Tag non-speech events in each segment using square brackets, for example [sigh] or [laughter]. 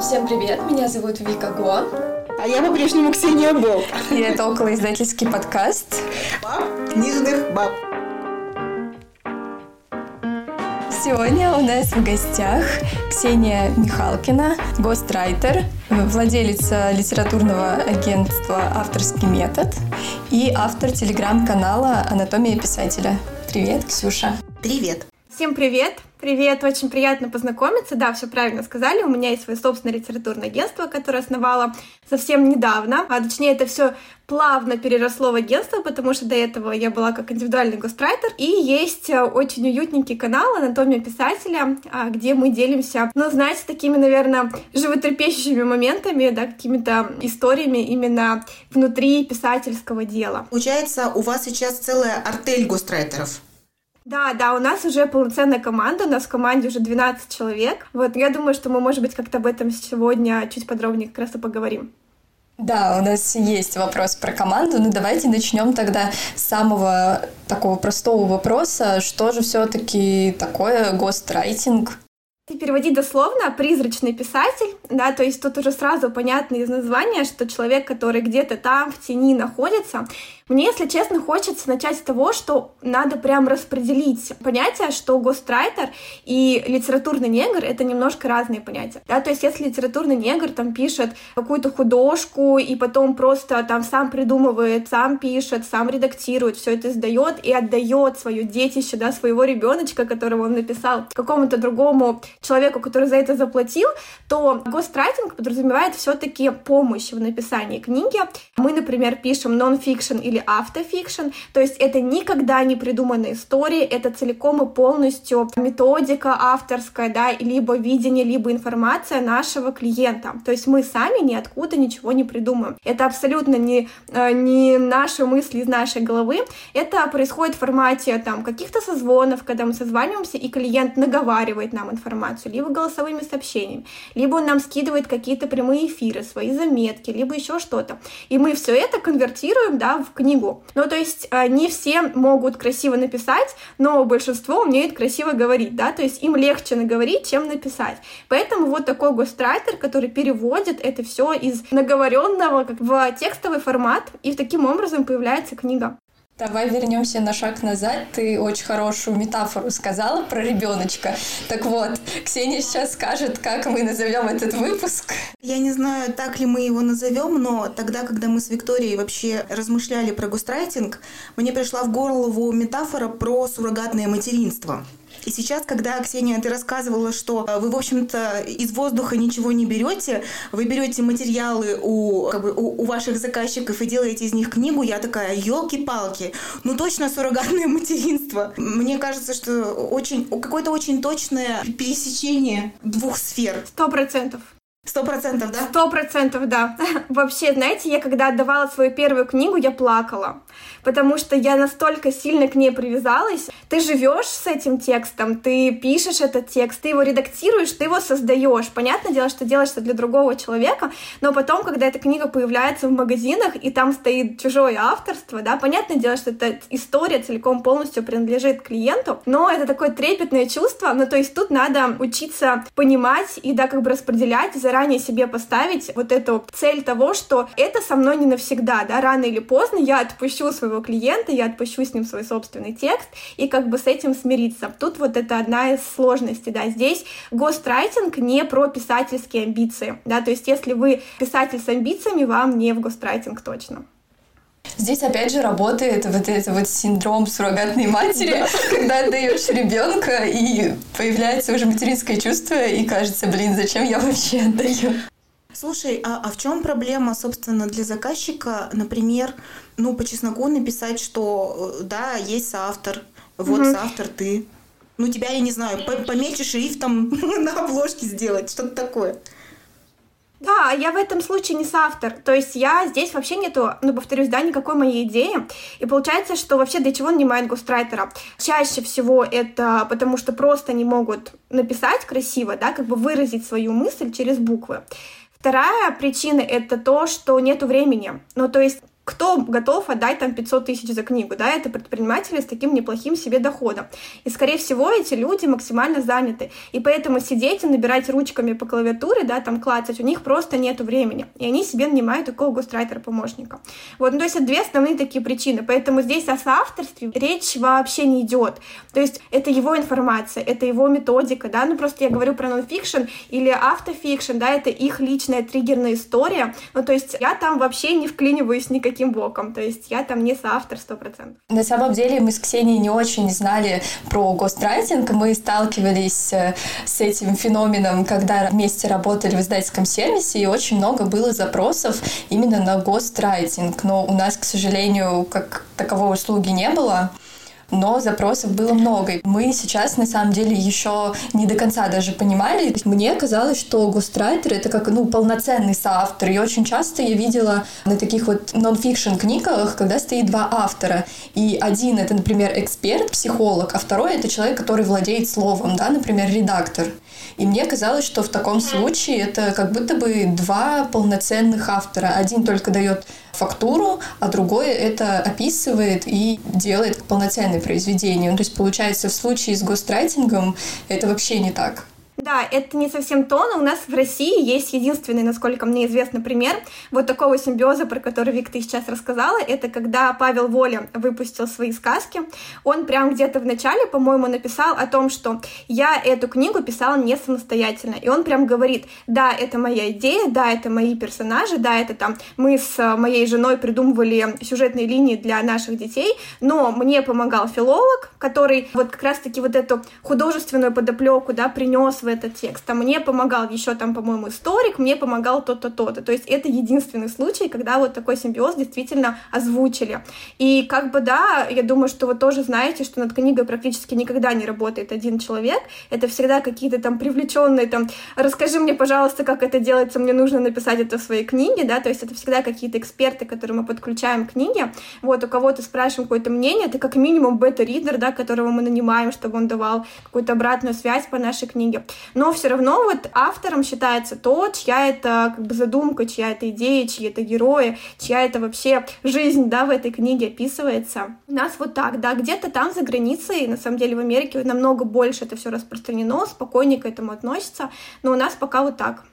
Всем привет, меня зовут Вика Го. А я по-прежнему Ксения Боб. И это околоиздательский подкаст. Баб, книжных баб. Сегодня у нас в гостях Ксения Михалкина, гострайтер, владелица литературного агентства «Авторский метод» и автор телеграм-канала «Анатомия писателя». Привет, Ксюша. Привет. Всем привет! Привет, очень приятно познакомиться. Да, все правильно сказали. У меня есть свое собственное литературное агентство, которое основала совсем недавно. А точнее, это все плавно переросло в агентство, потому что до этого я была как индивидуальный гострайтер. И есть э, очень уютненький канал «Анатомия писателя», а, где мы делимся, ну, знаете, такими, наверное, животрепещущими моментами, да, какими-то историями именно внутри писательского дела. Получается, у вас сейчас целая артель гострайтеров. Да, да, у нас уже полноценная команда, у нас в команде уже 12 человек. Вот, я думаю, что мы, может быть, как-то об этом сегодня чуть подробнее как раз и поговорим. Да, у нас есть вопрос про команду, но давайте начнем тогда с самого такого простого вопроса. Что же все-таки такое гострайтинг? Переводить дословно, призрачный писатель, да, то есть тут уже сразу понятно из названия, что человек, который где-то там в тени находится, мне, если честно, хочется начать с того, что надо прям распределить понятие, что гострайтер и литературный негр — это немножко разные понятия. Да? То есть если литературный негр там пишет какую-то художку и потом просто там сам придумывает, сам пишет, сам редактирует, все это сдает и отдает свое детище, да, своего ребеночка, которого он написал, какому-то другому человеку, который за это заплатил, то гострайтинг подразумевает все-таки помощь в написании книги. Мы, например, пишем нон-фикшн или автофикшн, то есть это никогда не придуманная история, это целиком и полностью методика авторская, да, либо видение, либо информация нашего клиента. То есть мы сами ниоткуда ничего не придумаем. Это абсолютно не, э, не наши мысли из нашей головы. Это происходит в формате там каких-то созвонов, когда мы созваниваемся, и клиент наговаривает нам информацию, либо голосовыми сообщениями, либо он нам скидывает какие-то прямые эфиры, свои заметки, либо еще что-то. И мы все это конвертируем, да, в книгу книгу. Ну, то есть э, не все могут красиво написать, но большинство умеют красиво говорить, да, то есть им легче наговорить, чем написать. Поэтому вот такой гострайтер, который переводит это все из наговоренного в текстовый формат, и таким образом появляется книга. Давай вернемся на шаг назад. Ты очень хорошую метафору сказала про ребеночка. Так вот, Ксения сейчас скажет, как мы назовем этот выпуск. Я не знаю, так ли мы его назовем, но тогда, когда мы с Викторией вообще размышляли про гострайтинг, мне пришла в голову метафора про суррогатное материнство. И сейчас, когда, Ксения, ты рассказывала, что э, вы, в общем-то, из воздуха ничего не берете, вы берете материалы у, как бы, у, у ваших заказчиков и делаете из них книгу, я такая, елки-палки, ну точно суррогатное [laughs] материнство. Мне кажется, что очень, какое-то очень точное пересечение двух сфер. Сто процентов. Сто процентов, да? Сто процентов, да. [laughs] Вообще, знаете, я когда отдавала свою первую книгу, я плакала, потому что я настолько сильно к ней привязалась. Ты живешь с этим текстом, ты пишешь этот текст, ты его редактируешь, ты его создаешь. Понятное дело, что делаешь это для другого человека, но потом, когда эта книга появляется в магазинах, и там стоит чужое авторство, да, понятное дело, что эта история целиком полностью принадлежит клиенту, но это такое трепетное чувство, ну, то есть тут надо учиться понимать и, да, как бы распределять заранее себе поставить вот эту цель того, что это со мной не навсегда, да, рано или поздно я отпущу своего клиента, я отпущу с ним свой собственный текст и как бы с этим смириться. Тут вот это одна из сложностей, да, здесь гострайтинг не про писательские амбиции, да, то есть если вы писатель с амбициями, вам не в гострайтинг точно. Здесь опять же работает вот этот вот синдром суррогатной матери, когда отдаешь ребенка и появляется уже материнское чувство и кажется, блин, зачем я вообще отдаю? Слушай, а, а в чем проблема, собственно, для заказчика, например, ну, по чесноку написать, что э, да, есть соавтор, вот угу. соавтор ты. Ну, тебя, я не знаю, поменьше шрифтом [laughs] на обложке сделать, что-то такое. Да, я в этом случае не соавтор. То есть я здесь вообще нету, ну, повторюсь, да, никакой моей идеи. И получается, что вообще для чего нанимают гострайтера? Чаще всего это потому, что просто не могут написать красиво, да, как бы выразить свою мысль через буквы. Вторая причина — это то, что нету времени. Ну, то есть кто готов отдать там 500 тысяч за книгу, да, это предприниматели с таким неплохим себе доходом. И, скорее всего, эти люди максимально заняты. И поэтому сидеть и набирать ручками по клавиатуре, да, там клацать, у них просто нет времени. И они себе нанимают такого густрайтера-помощника. Вот, ну, то есть это две основные такие причины. Поэтому здесь о соавторстве речь вообще не идет. То есть это его информация, это его методика, да, ну просто я говорю про нонфикшн или автофикшн, да, это их личная триггерная история. Ну, то есть я там вообще не вклиниваюсь никаким боком, то есть я там не соавтор 100%. На самом деле мы с Ксенией не очень знали про гострайтинг, мы сталкивались э, с этим феноменом, когда вместе работали в издательском сервисе, и очень много было запросов именно на гострайтинг, но у нас, к сожалению, как таковой услуги не было но запросов было много. Мы сейчас, на самом деле, еще не до конца даже понимали. Мне казалось, что гострайтер — это как ну, полноценный соавтор. И очень часто я видела на таких вот нон-фикшн книгах, когда стоит два автора. И один — это, например, эксперт, психолог, а второй — это человек, который владеет словом, да, например, редактор. И мне казалось, что в таком случае это как будто бы два полноценных автора. Один только дает фактуру, а другой это описывает и делает полноценное произведение. Ну, то есть, получается, в случае с гострайтингом это вообще не так. Да, это не совсем то, но у нас в России есть единственный, насколько мне известно, пример вот такого симбиоза, про который, Вик, ты сейчас рассказала. Это когда Павел Воля выпустил свои сказки. Он прям где-то в начале, по-моему, написал о том, что я эту книгу писал не самостоятельно. И он прям говорит, да, это моя идея, да, это мои персонажи, да, это там мы с моей женой придумывали сюжетные линии для наших детей, но мне помогал филолог, который вот как раз-таки вот эту художественную подоплеку, да, принес в этот текст. А мне помогал еще там, по-моему, историк, мне помогал то-то, то-то. То есть это единственный случай, когда вот такой симбиоз действительно озвучили. И как бы, да, я думаю, что вы тоже знаете, что над книгой практически никогда не работает один человек. Это всегда какие-то там привлеченные, там, расскажи мне, пожалуйста, как это делается, мне нужно написать это в своей книге, да, то есть это всегда какие-то эксперты, которые мы подключаем к книге. Вот, у кого-то спрашиваем какое-то мнение, это как минимум бета-ридер, да, которого мы нанимаем, чтобы он давал какую-то обратную связь по нашей книге но все равно вот автором считается тот, чья это как бы задумка, чья это идея, чьи это герои, чья это вообще жизнь, да, в этой книге описывается. У нас вот так, да, где-то там за границей, на самом деле в Америке намного больше это все распространено, спокойнее к этому относятся, но у нас пока вот так.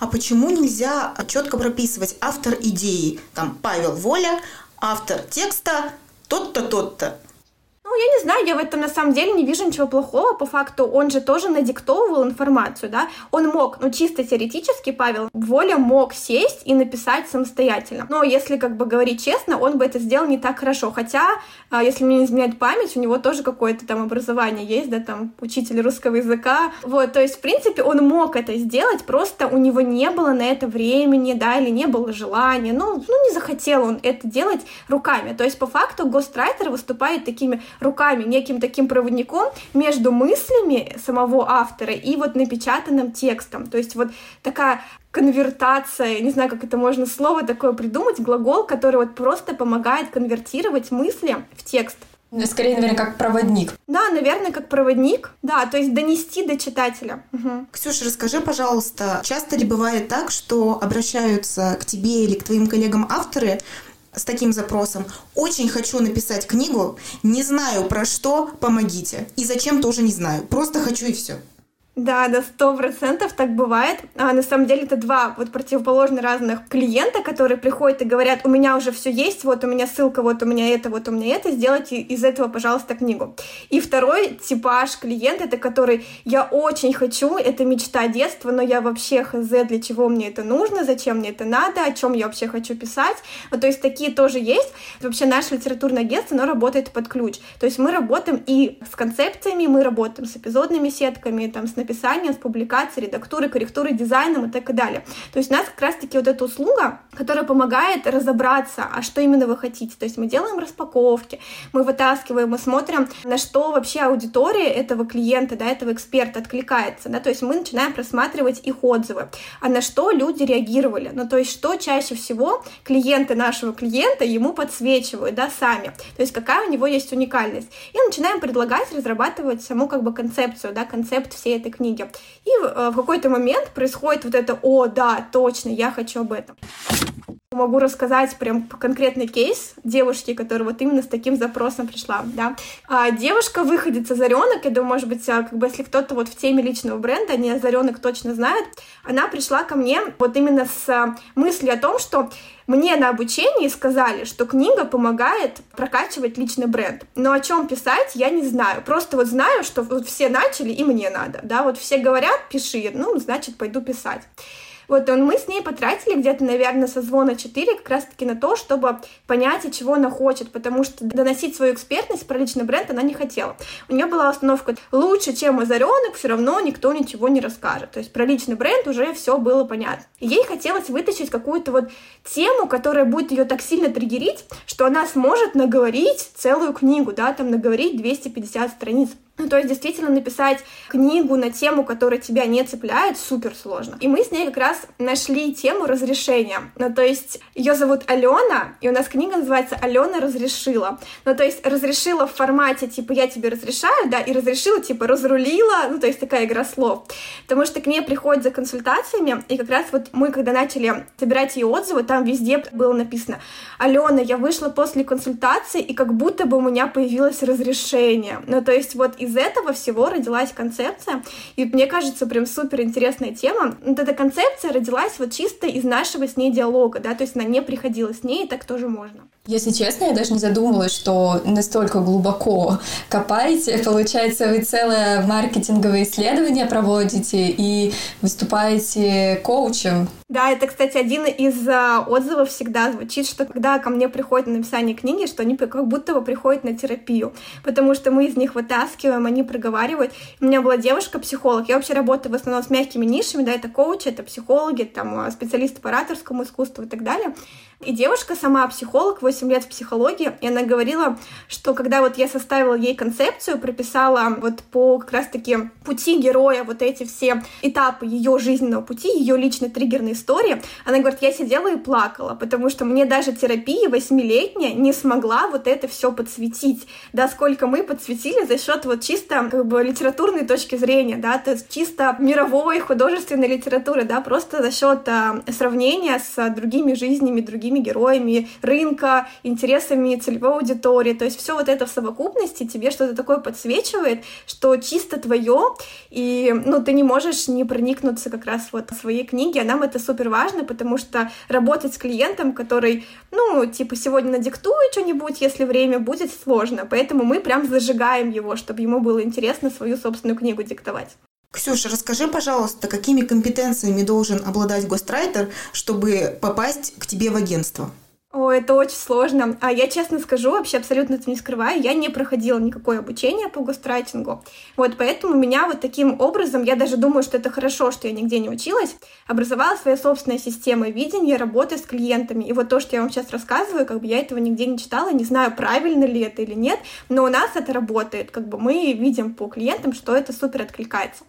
А почему нельзя четко прописывать автор идеи? Там Павел Воля, автор текста, тот-то, тот-то. Ну, я не знаю, я в этом на самом деле не вижу ничего плохого. По факту он же тоже надиктовывал информацию, да. Он мог, ну, чисто теоретически, Павел Воля мог сесть и написать самостоятельно. Но если как бы говорить честно, он бы это сделал не так хорошо. Хотя, а, если мне не изменяет память, у него тоже какое-то там образование есть, да, там учитель русского языка. Вот, то есть, в принципе, он мог это сделать, просто у него не было на это времени, да, или не было желания. Ну, ну не захотел он это делать руками. То есть, по факту, гострайтер выступает такими руками, неким таким проводником между мыслями самого автора и вот напечатанным текстом. То есть вот такая конвертация, не знаю, как это можно слово такое придумать, глагол, который вот просто помогает конвертировать мысли в текст. Скорее, наверное, как проводник. Да, наверное, как проводник. Да, то есть донести до читателя. Угу. Ксюша, расскажи, пожалуйста, часто ли бывает так, что обращаются к тебе или к твоим коллегам авторы с таким запросом «Очень хочу написать книгу, не знаю про что, помогите». И зачем тоже не знаю, просто хочу и все. Да, да, сто процентов так бывает. А на самом деле это два вот противоположно разных клиента, которые приходят и говорят, у меня уже все есть, вот у меня ссылка, вот у меня это, вот у меня это, сделайте из этого, пожалуйста, книгу. И второй типаж клиента, это который, я очень хочу, это мечта детства, но я вообще хз, для чего мне это нужно, зачем мне это надо, о чем я вообще хочу писать. Вот, то есть такие тоже есть. Вообще наше литературное агентство, оно работает под ключ. То есть мы работаем и с концепциями, мы работаем с эпизодными сетками, там, с написания, с публикацией, редактурой, корректурой, дизайном и так далее. То есть у нас как раз-таки вот эта услуга, которая помогает разобраться, а что именно вы хотите. То есть мы делаем распаковки, мы вытаскиваем, мы смотрим, на что вообще аудитория этого клиента, да, этого эксперта откликается, да, то есть мы начинаем просматривать их отзывы, а на что люди реагировали, ну, то есть что чаще всего клиенты нашего клиента ему подсвечивают, да, сами, то есть какая у него есть уникальность. И начинаем предлагать разрабатывать саму как бы концепцию, да, концепт всей этой книги. И э, в какой-то момент происходит вот это, о, да, точно, я хочу об этом. Могу рассказать прям конкретный кейс девушки, которая вот именно с таким запросом пришла, да. А девушка выходит с озаренок, я думаю, может быть, а, как бы если кто-то вот в теме личного бренда, не озаренок точно знает, она пришла ко мне вот именно с а, мыслью о том, что мне на обучении сказали, что книга помогает прокачивать личный бренд. Но о чем писать, я не знаю. Просто вот знаю, что вот все начали, и мне надо. Да, вот все говорят, пиши, ну, значит, пойду писать. Вот он, мы с ней потратили где-то, наверное, со звона 4 как раз-таки на то, чтобы понять, чего она хочет, потому что доносить свою экспертность про личный бренд она не хотела. У нее была установка лучше, чем озаренок, все равно никто ничего не расскажет. То есть про личный бренд уже все было понятно. И ей хотелось вытащить какую-то вот тему, которая будет ее так сильно триггерить, что она сможет наговорить целую книгу, да, там наговорить 250 страниц. Ну, то есть действительно написать книгу на тему, которая тебя не цепляет, супер сложно. И мы с ней как раз нашли тему разрешения. Ну, то есть ее зовут Алена, и у нас книга называется «Алена разрешила». Ну, то есть разрешила в формате, типа, я тебе разрешаю, да, и разрешила, типа, разрулила, ну, то есть такая игра слов. Потому что к ней приходят за консультациями, и как раз вот мы, когда начали собирать ее отзывы, там везде было написано «Алена, я вышла после консультации, и как будто бы у меня появилось разрешение». Ну, то есть вот из этого всего родилась концепция, и мне кажется, прям супер интересная тема. Вот эта концепция родилась вот чисто из нашего с ней диалога, да, то есть она не приходила с ней, и так тоже можно. Если честно, я даже не задумывалась, что настолько глубоко копаете. Получается, вы целое маркетинговое исследование проводите и выступаете коучем. Да, это, кстати, один из а, отзывов всегда звучит, что когда ко мне приходят на написание книги, что они как будто бы приходят на терапию, потому что мы из них вытаскиваем, они проговаривают. У меня была девушка-психолог, я вообще работаю в основном с мягкими нишами, да, это коучи, это психологи, там, а, специалисты по ораторскому искусству и так далее. И девушка сама психолог, 8 лет в психологии, и она говорила, что когда вот я составила ей концепцию, прописала вот по как раз-таки пути героя вот эти все этапы ее жизненного пути, ее личной триггерной истории, она говорит, я сидела и плакала, потому что мне даже терапия восьмилетняя не смогла вот это все подсветить, да, сколько мы подсветили за счет вот чисто как бы литературной точки зрения, да, то есть чисто мировой художественной литературы, да, просто за счет а, сравнения с другими жизнями, другими другими героями рынка, интересами целевой аудитории. То есть все вот это в совокупности тебе что-то такое подсвечивает, что чисто твое, и ну, ты не можешь не проникнуться как раз вот своей книге, а нам это супер важно, потому что работать с клиентом, который, ну, типа, сегодня надиктует что-нибудь, если время будет сложно, поэтому мы прям зажигаем его, чтобы ему было интересно свою собственную книгу диктовать. Ксюша, расскажи, пожалуйста, какими компетенциями должен обладать гострайтер, чтобы попасть к тебе в агентство? О, это очень сложно. А я честно скажу, вообще абсолютно это не скрываю, я не проходила никакое обучение по гострайтингу. Вот поэтому меня вот таким образом, я даже думаю, что это хорошо, что я нигде не училась, образовала своя собственная система видения, работы с клиентами. И вот то, что я вам сейчас рассказываю, как бы я этого нигде не читала, не знаю, правильно ли это или нет, но у нас это работает. Как бы мы видим по клиентам, что это супер откликается.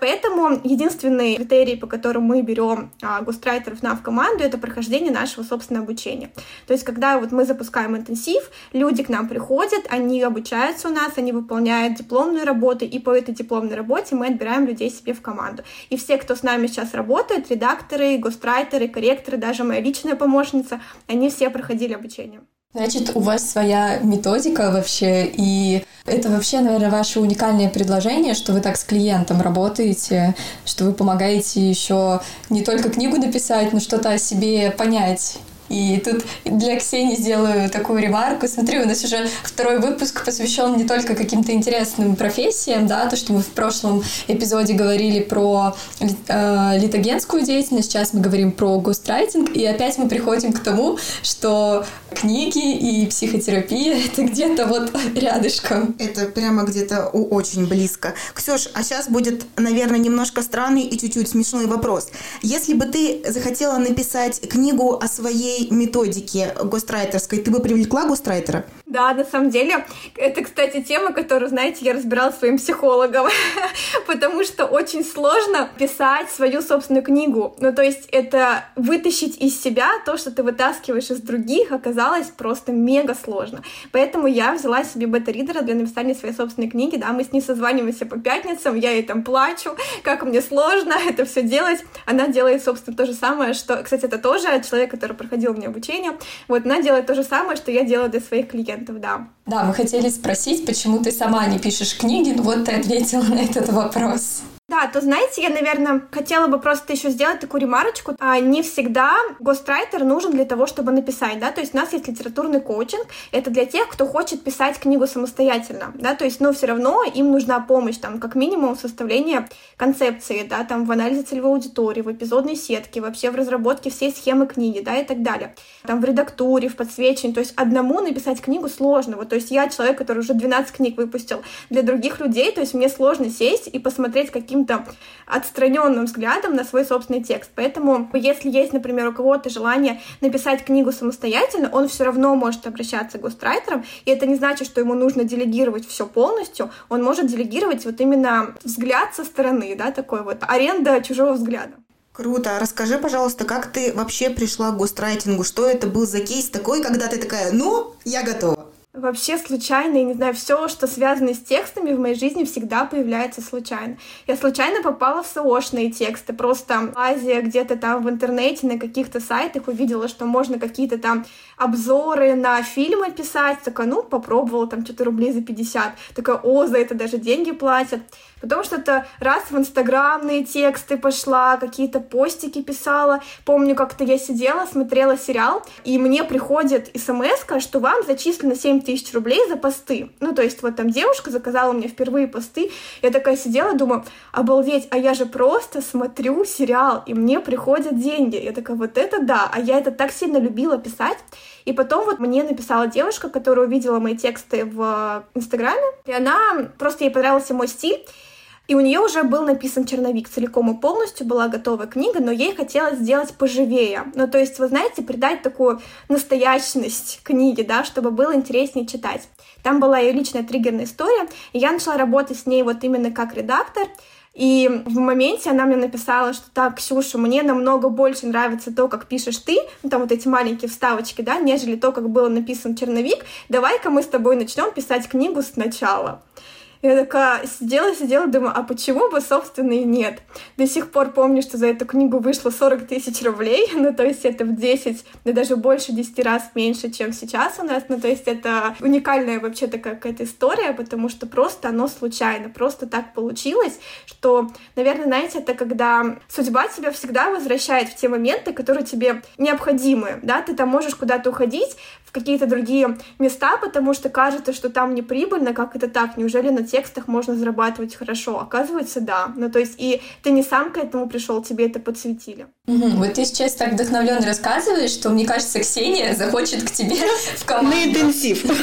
Поэтому единственный критерий, по которому мы берем а, густрайтеров на в команду, это прохождение нашего собственного обучения. То есть, когда вот мы запускаем интенсив, люди к нам приходят, они обучаются у нас, они выполняют дипломную работу, и по этой дипломной работе мы отбираем людей себе в команду. И все, кто с нами сейчас работает, редакторы, гострайтеры, корректоры, даже моя личная помощница, они все проходили обучение. Значит, у вас своя методика вообще, и это вообще, наверное, ваше уникальное предложение, что вы так с клиентом работаете, что вы помогаете еще не только книгу написать, но что-то о себе понять и тут для Ксении сделаю такую ремарку. Смотри, у нас уже второй выпуск посвящен не только каким-то интересным профессиям, да, то, что мы в прошлом эпизоде говорили про э, литогенскую деятельность, сейчас мы говорим про гострайтинг, и опять мы приходим к тому, что книги и психотерапия — это где-то вот рядышком. Это прямо где-то очень близко. Ксюш, а сейчас будет, наверное, немножко странный и чуть-чуть смешной вопрос. Если бы ты захотела написать книгу о своей методики гострайтерской, ты бы привлекла гострайтера? Да, на самом деле, это, кстати, тема, которую, знаете, я разбирала своим психологом, [laughs] потому что очень сложно писать свою собственную книгу. Ну, то есть это вытащить из себя то, что ты вытаскиваешь из других, оказалось просто мега сложно. Поэтому я взяла себе бета-ридера для написания своей собственной книги, да, мы с ней созваниваемся по пятницам, я ей там плачу, как мне сложно [laughs] это все делать. Она делает, собственно, то же самое, что, кстати, это тоже человек, который проходил проходила мне обучение. Вот она делает то же самое, что я делаю для своих клиентов, да. Да, мы хотели спросить, почему ты сама не пишешь книги, ну вот ты ответила на этот вопрос. Да, то знаете, я, наверное, хотела бы просто еще сделать такую ремарочку. А, не всегда гострайтер нужен для того, чтобы написать, да, то есть у нас есть литературный коучинг, это для тех, кто хочет писать книгу самостоятельно, да, то есть, но все равно им нужна помощь, там, как минимум, в составлении концепции, да, там, в анализе целевой аудитории, в эпизодной сетке, вообще в разработке всей схемы книги, да, и так далее. Там, в редактуре, в подсвечивании, то есть одному написать книгу сложно, вот, то есть я человек, который уже 12 книг выпустил для других людей, то есть мне сложно сесть и посмотреть, каким каким-то отстраненным взглядом на свой собственный текст. Поэтому, если есть, например, у кого-то желание написать книгу самостоятельно, он все равно может обращаться к гострайтерам, и это не значит, что ему нужно делегировать все полностью, он может делегировать вот именно взгляд со стороны, да, такой вот аренда чужого взгляда. Круто. Расскажи, пожалуйста, как ты вообще пришла к гострайтингу? Что это был за кейс такой, когда ты такая, ну, я готова? Вообще случайно, я не знаю, все, что связано с текстами в моей жизни, всегда появляется случайно. Я случайно попала в СОшные тексты, просто Азия где-то там в интернете на каких-то сайтах увидела, что можно какие-то там обзоры на фильмы писать, такая, ну, попробовала там что-то рублей за 50, такая, о, за это даже деньги платят. Потом что-то раз в инстаграмные тексты пошла, какие-то постики писала. Помню, как-то я сидела, смотрела сериал, и мне приходит смс что вам зачислено 7 тысяч рублей за посты. Ну, то есть вот там девушка заказала мне впервые посты. Я такая сидела, думаю, обалдеть, а я же просто смотрю сериал, и мне приходят деньги. Я такая, вот это да, а я это так сильно любила писать. И потом вот мне написала девушка, которая увидела мои тексты в Инстаграме, и она, просто ей понравился мой стиль, и у нее уже был написан черновик целиком и полностью, была готова книга, но ей хотелось сделать поживее. Ну, то есть, вы знаете, придать такую настоящность книге, да, чтобы было интереснее читать. Там была ее личная триггерная история, и я начала работать с ней вот именно как редактор, и в моменте она мне написала, что так, Ксюша, мне намного больше нравится то, как пишешь ты, ну, там вот эти маленькие вставочки, да, нежели то, как было написан черновик. Давай-ка мы с тобой начнем писать книгу сначала. Я такая сидела, сидела, думаю, а почему бы, собственно, и нет? До сих пор помню, что за эту книгу вышло 40 тысяч рублей, [laughs] ну, то есть это в 10, да даже больше 10 раз меньше, чем сейчас у нас, ну, то есть это уникальная вообще такая какая-то история, потому что просто оно случайно, просто так получилось, что, наверное, знаете, это когда судьба тебя всегда возвращает в те моменты, которые тебе необходимы, да, ты там можешь куда-то уходить, в какие-то другие места, потому что кажется, что там не прибыльно, как это так, неужели на текстах можно зарабатывать хорошо? Оказывается, да. Ну, то есть, и ты не сам к этому пришел, тебе это подсветили. Угу. Вот ты сейчас так вдохновленно рассказываешь, что, мне кажется, Ксения захочет к тебе [laughs] в команду. На интенсив. [laughs]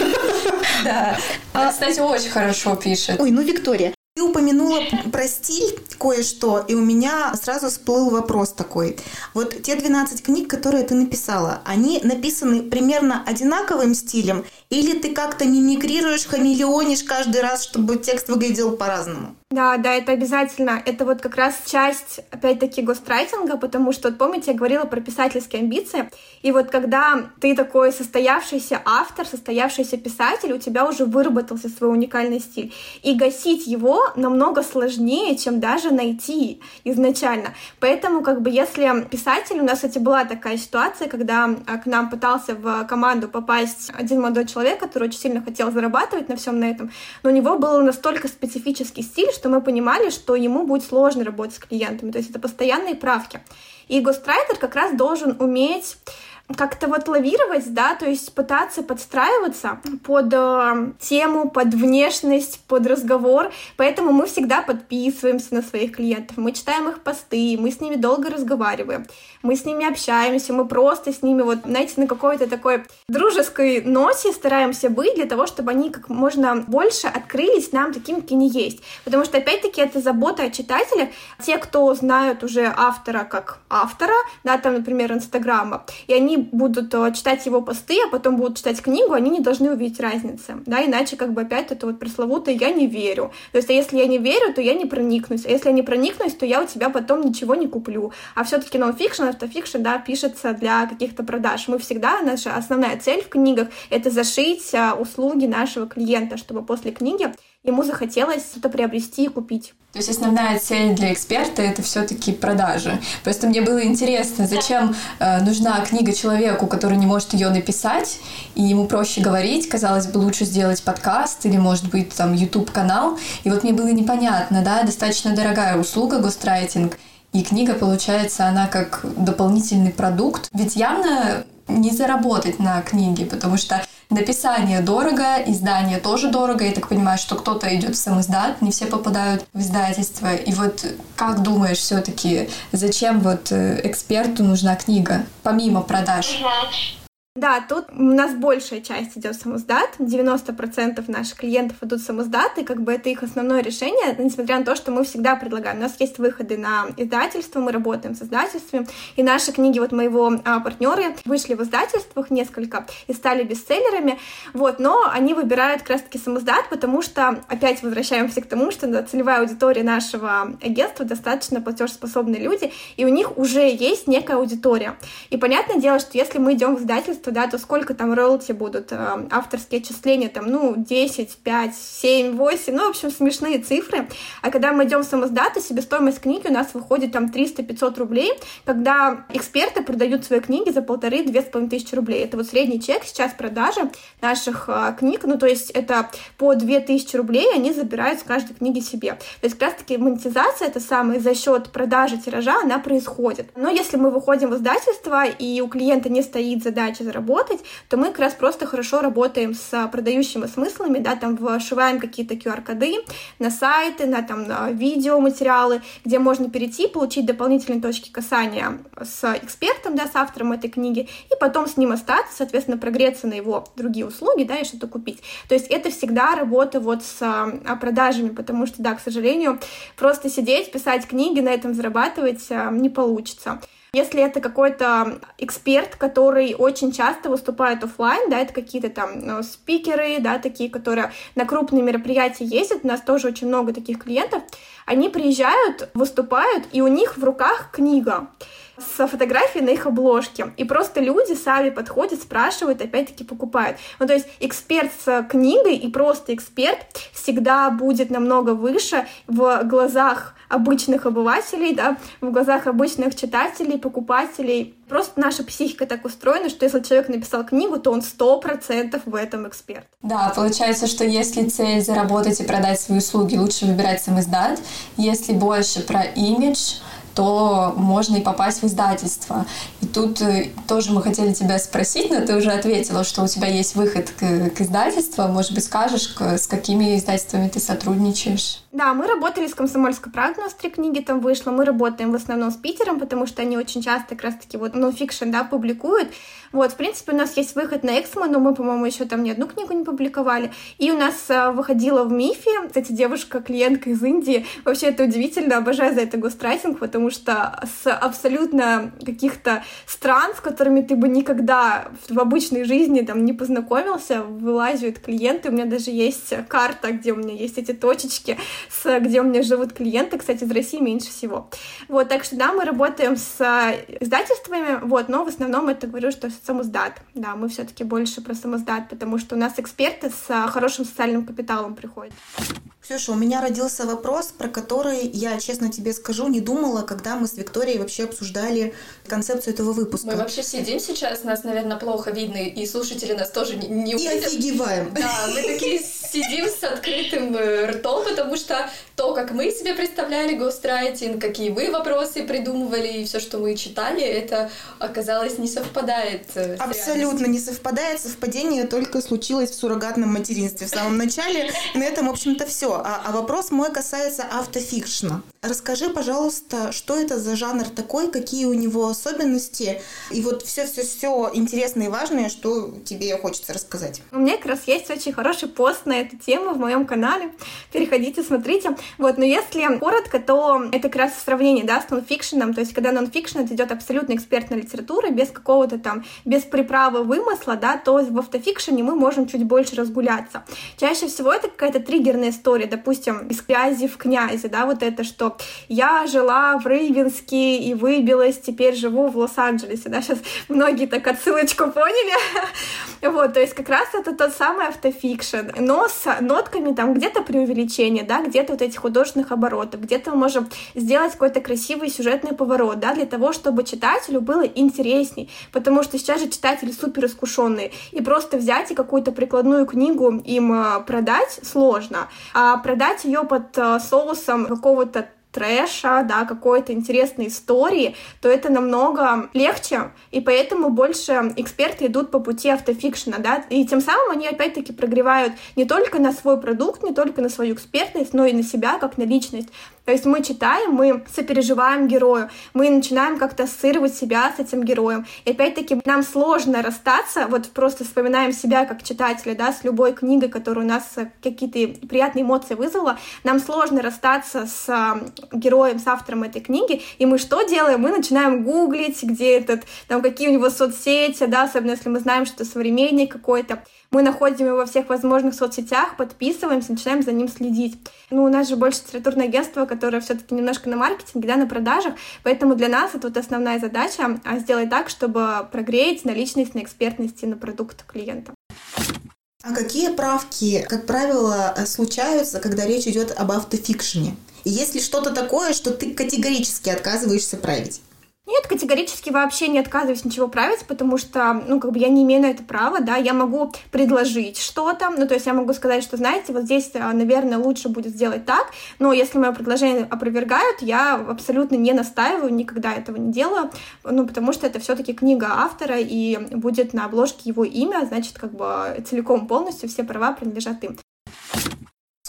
Да. А, кстати, очень хорошо пишет. Ой, ну, Виктория, ты упомянула про стиль кое-что, и у меня сразу всплыл вопрос такой. Вот те 12 книг, которые ты написала, они написаны примерно одинаковым стилем, или ты как-то мимикрируешь, хамелеонишь каждый раз, чтобы текст выглядел по-разному? Да, да, это обязательно. Это вот как раз часть, опять-таки, гострайтинга, потому что, вот помните, я говорила про писательские амбиции, и вот когда ты такой состоявшийся автор, состоявшийся писатель, у тебя уже выработался свой уникальный стиль, и гасить его намного сложнее, чем даже найти изначально. Поэтому, как бы, если писатель, у нас, кстати, была такая ситуация, когда а, к нам пытался в команду попасть один молодой человек, который очень сильно хотел зарабатывать на всем на этом, но у него был настолько специфический стиль, что мы понимали, что ему будет сложно работать с клиентами, то есть это постоянные правки. И гострайтер как раз должен уметь как-то вот лавировать, да, то есть пытаться подстраиваться под э, тему, под внешность, под разговор. Поэтому мы всегда подписываемся на своих клиентов, мы читаем их посты, мы с ними долго разговариваем, мы с ними общаемся, мы просто с ними вот, знаете, на какой-то такой дружеской ноте стараемся быть для того, чтобы они как можно больше открылись нам таким, какие они есть. Потому что, опять-таки, это забота о читателях. Те, кто знают уже автора как автора, да, там, например, Инстаграма, и они будут э, читать его посты, а потом будут читать книгу, они не должны увидеть разницы, да, иначе как бы опять это вот пресловутое «я не верю». То есть, а если я не верю, то я не проникнусь, а если я не проникнусь, то я у тебя потом ничего не куплю. А все-таки нонфикшн, автофикшн, да, пишется для каких-то продаж. Мы всегда, наша основная цель в книгах — это зашить а, услуги нашего клиента, чтобы после книги ему захотелось что-то приобрести и купить. То есть основная цель для эксперта это все-таки продажи. Просто мне было интересно, зачем э, нужна книга человеку, который не может ее написать, и ему проще говорить. Казалось бы, лучше сделать подкаст или, может быть, там YouTube канал. И вот мне было непонятно, да, достаточно дорогая услуга гострайтинг. И книга, получается, она как дополнительный продукт. Ведь явно не заработать на книге, потому что написание дорого, издание тоже дорого. Я так понимаю, что кто-то идет в сам издат, не все попадают в издательство. И вот как думаешь все-таки, зачем вот э, эксперту нужна книга, помимо продаж? Да, тут у нас большая часть идет самоздат, 90% наших клиентов идут самоздат, и как бы это их основное решение, несмотря на то, что мы всегда предлагаем. У нас есть выходы на издательство, мы работаем с издательствами, и наши книги вот моего а, партнеры вышли в издательствах несколько и стали бестселлерами, вот, но они выбирают как раз-таки самоздат, потому что, опять возвращаемся к тому, что целевая аудитория нашего агентства достаточно платежеспособные люди, и у них уже есть некая аудитория. И понятное дело, что если мы идем в издательство, издательство, да, то сколько там роялти будут, э, авторские отчисления, там, ну, 10, 5, 7, 8, ну, в общем, смешные цифры. А когда мы идем в самоздаты, себестоимость книги у нас выходит там 300-500 рублей, когда эксперты продают свои книги за полторы-две с половиной тысячи рублей. Это вот средний чек сейчас продажи наших э, книг, ну, то есть это по 2000 рублей они забирают с каждой книги себе. То есть как раз-таки монетизация, это самое, за счет продажи тиража, она происходит. Но если мы выходим в издательство, и у клиента не стоит задача заработать, то мы как раз просто хорошо работаем с продающими смыслами, да, там вшиваем какие-то QR-коды на сайты, на там на видеоматериалы, где можно перейти, получить дополнительные точки касания с экспертом, да, с автором этой книги, и потом с ним остаться, соответственно, прогреться на его другие услуги, да, и что-то купить. То есть это всегда работа вот с а, продажами, потому что, да, к сожалению, просто сидеть, писать книги, на этом зарабатывать а, не получится. Если это какой-то эксперт, который очень часто выступает офлайн, да, это какие-то там ну, спикеры, да, такие, которые на крупные мероприятия ездят, у нас тоже очень много таких клиентов, они приезжают, выступают, и у них в руках книга с фотографией на их обложке. И просто люди сами подходят, спрашивают, опять-таки покупают. Ну, то есть эксперт с книгой и просто эксперт всегда будет намного выше в глазах обычных обывателей, да, в глазах обычных читателей, покупателей. Просто наша психика так устроена, что если человек написал книгу, то он сто процентов в этом эксперт. Да, получается, что если цель заработать и продать свои услуги, лучше выбирать сам издат. Если больше про имидж, то можно и попасть в издательство. И тут э, тоже мы хотели тебя спросить, но ты уже ответила, что у тебя есть выход к, к издательству. Может быть, скажешь, с какими издательствами ты сотрудничаешь? Да, мы работали с «Комсомольской правдой», у нас три книги там вышло. Мы работаем в основном с Питером, потому что они очень часто как раз-таки вот нонфикшн, да, публикуют. Вот, в принципе, у нас есть выход на Эксмо, но мы, по-моему, еще там ни одну книгу не публиковали. И у нас а, выходила в МИФе, кстати, девушка, клиентка из Индии. Вообще, это удивительно, обожаю за это гострайтинг, потому что с абсолютно каких-то стран, с которыми ты бы никогда в обычной жизни там не познакомился, вылазят клиенты. У меня даже есть карта, где у меня есть эти точечки, с, где у меня живут клиенты, кстати, из России меньше всего. Вот, так что да, мы работаем с издательствами, вот, но в основном это говорю, что самоздат. Да, мы все-таки больше про самоздат, потому что у нас эксперты с а, хорошим социальным капиталом приходят. Ксюша, у меня родился вопрос, про который я, честно тебе скажу, не думала, когда мы с Викторией вообще обсуждали концепцию этого выпуска. Мы вообще сидим сейчас, нас, наверное, плохо видно, и слушатели нас тоже не, не увидят. И офигеваем. Да, мы такие сидим с открытым э, ртом, потому что то, как мы себе представляли гострайтинг, какие вы вопросы придумывали, и все, что мы читали, это оказалось не совпадает. Абсолютно не совпадает. Совпадение только случилось в суррогатном материнстве в самом начале. На этом, в общем-то, все. А, а вопрос мой касается автофикшна. Расскажи, пожалуйста, что это за жанр такой, какие у него особенности, и вот все-все-все интересное и важное, что тебе хочется рассказать. У меня как раз есть очень хороший пост на эту тему в моем канале. Переходите, смотрите. Вот, но если коротко, то это как раз сравнение, да, с нонфикшеном, то есть когда нонфикшн это идет абсолютно экспертная литература, без какого-то там, без приправы вымысла, да, то в автофикшене мы можем чуть больше разгуляться. Чаще всего это какая-то триггерная история, допустим, из грязи в князи, да, вот это, что я жила в Рейвенске и выбилась, теперь живу в Лос-Анджелесе, да, сейчас многие так отсылочку поняли, [laughs] вот, то есть как раз это тот самый автофикшн, но с нотками там где-то преувеличения, да, где-то вот этих художественных оборотов, где-то мы можем сделать какой-то красивый сюжетный поворот, да, для того, чтобы читателю было интересней, потому что сейчас же читатели супер искушенные, и просто взять и какую-то прикладную книгу им э, продать сложно, а продать ее под э, соусом какого-то трэша, да, какой-то интересной истории, то это намного легче, и поэтому больше эксперты идут по пути автофикшена, да, и тем самым они опять-таки прогревают не только на свой продукт, не только на свою экспертность, но и на себя как на личность. То есть мы читаем, мы сопереживаем герою, мы начинаем как-то ассоциировать себя с этим героем. И опять-таки нам сложно расстаться, вот просто вспоминаем себя как читателя, да, с любой книгой, которая у нас какие-то приятные эмоции вызвала, нам сложно расстаться с а, героем, с автором этой книги, и мы что делаем? Мы начинаем гуглить, где этот, там, какие у него соцсети, да, особенно если мы знаем, что современник какой-то. Мы находим его во всех возможных соцсетях, подписываемся, начинаем за ним следить. Ну, у нас же больше литературное агентство, которое все таки немножко на маркетинге, да, на продажах, поэтому для нас это вот основная задача а, сделать так, чтобы прогреть на личность, на экспертности, на продукт клиента. А какие правки, как правило, случаются, когда речь идет об автофикшене? Есть ли что-то такое, что ты категорически отказываешься править? Нет, категорически вообще не отказываюсь ничего править, потому что, ну, как бы я не имею на это права, да, я могу предложить что-то, ну, то есть я могу сказать, что, знаете, вот здесь, а, наверное, лучше будет сделать так, но если мое предложение опровергают, я абсолютно не настаиваю, никогда этого не делаю, ну, потому что это все таки книга автора, и будет на обложке его имя, значит, как бы целиком полностью все права принадлежат им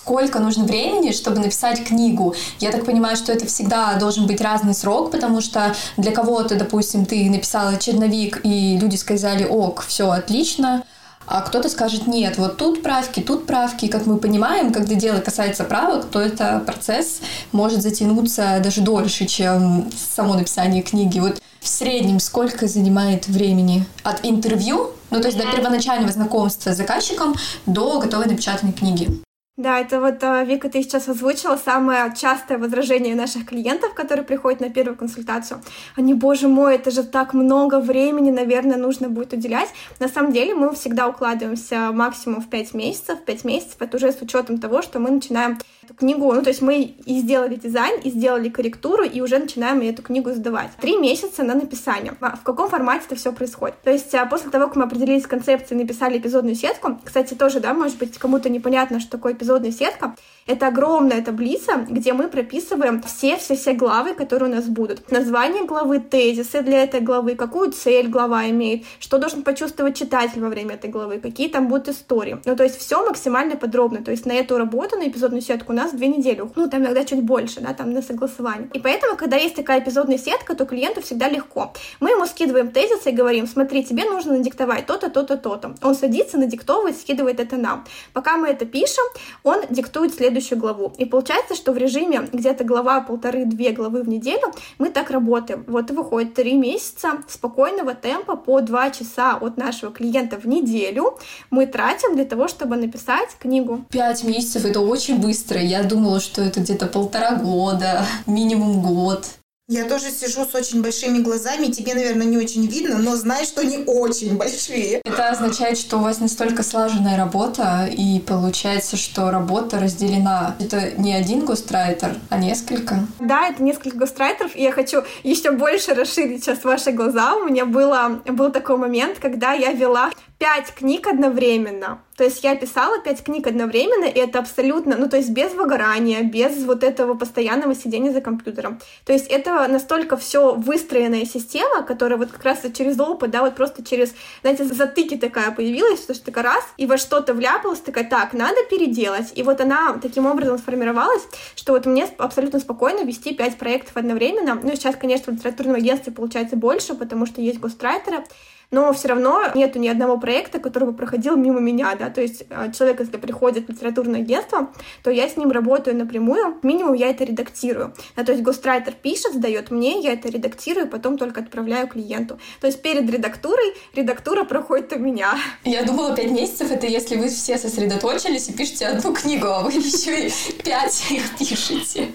сколько нужно времени, чтобы написать книгу. Я так понимаю, что это всегда должен быть разный срок, потому что для кого-то, допустим, ты написала черновик, и люди сказали, ок, все отлично, а кто-то скажет, нет, вот тут правки, тут правки. Как мы понимаем, когда дело касается правок, то это процесс может затянуться даже дольше, чем само написание книги. Вот в среднем сколько занимает времени от интервью, ну то есть до первоначального знакомства с заказчиком до готовой напечатанной книги? Да, это вот, а, Вика, ты сейчас озвучила самое частое возражение наших клиентов, которые приходят на первую консультацию. Они, боже мой, это же так много времени, наверное, нужно будет уделять. На самом деле мы всегда укладываемся максимум в 5 месяцев. 5 месяцев — это уже с учетом того, что мы начинаем эту книгу, ну, то есть мы и сделали дизайн, и сделали корректуру, и уже начинаем эту книгу сдавать. Три месяца на написание. А в каком формате это все происходит? То есть а, после того, как мы определились с концепцией, написали эпизодную сетку, кстати, тоже, да, может быть, кому-то непонятно, что такое эпизодная сетка, это огромная таблица, где мы прописываем все-все-все главы, которые у нас будут. Название главы, тезисы для этой главы, какую цель глава имеет, что должен почувствовать читатель во время этой главы, какие там будут истории. Ну, то есть все максимально подробно. То есть на эту работу, на эпизодную сетку у нас две недели. Ну, там иногда чуть больше, да, там на согласование. И поэтому, когда есть такая эпизодная сетка, то клиенту всегда легко. Мы ему скидываем тезисы и говорим, смотри, тебе нужно надиктовать то-то, то-то, то-то. Он садится, надиктовывает, скидывает это нам. Пока мы это пишем, он диктует следующий следующую главу. И получается, что в режиме где-то глава, полторы-две главы в неделю мы так работаем. Вот и выходит три месяца спокойного темпа по два часа от нашего клиента в неделю мы тратим для того, чтобы написать книгу. Пять месяцев — это очень быстро. Я думала, что это где-то полтора года, [laughs] минимум год. Я тоже сижу с очень большими глазами, тебе, наверное, не очень видно, но знай, что они очень большие. Это означает, что у вас настолько слаженная работа, и получается, что работа разделена. Это не один гострайтер, а несколько. Да, это несколько гострайтеров, и я хочу еще больше расширить сейчас ваши глаза. У меня было, был такой момент, когда я вела пять книг одновременно. То есть я писала пять книг одновременно, и это абсолютно, ну то есть без выгорания, без вот этого постоянного сидения за компьютером. То есть это настолько все выстроенная система, которая вот как раз через опыт, да, вот просто через, знаете, затыки такая появилась, что такая раз, и во что-то вляпалась, такая, так, надо переделать. И вот она таким образом сформировалась, что вот мне абсолютно спокойно вести пять проектов одновременно. Ну, сейчас, конечно, в литературном агентстве получается больше, потому что есть гострайтеры, но все равно нету ни одного проекта, который бы проходил мимо меня, да, то есть а, человек, если приходит в литературное агентство, то я с ним работаю напрямую, минимум я это редактирую, да, то есть гострайтер пишет, сдает мне, я это редактирую, потом только отправляю клиенту. То есть перед редактурой редактура проходит у меня. Я думала, пять месяцев это если вы все сосредоточились и пишете одну книгу, а вы еще и пять [laughs] их пишете.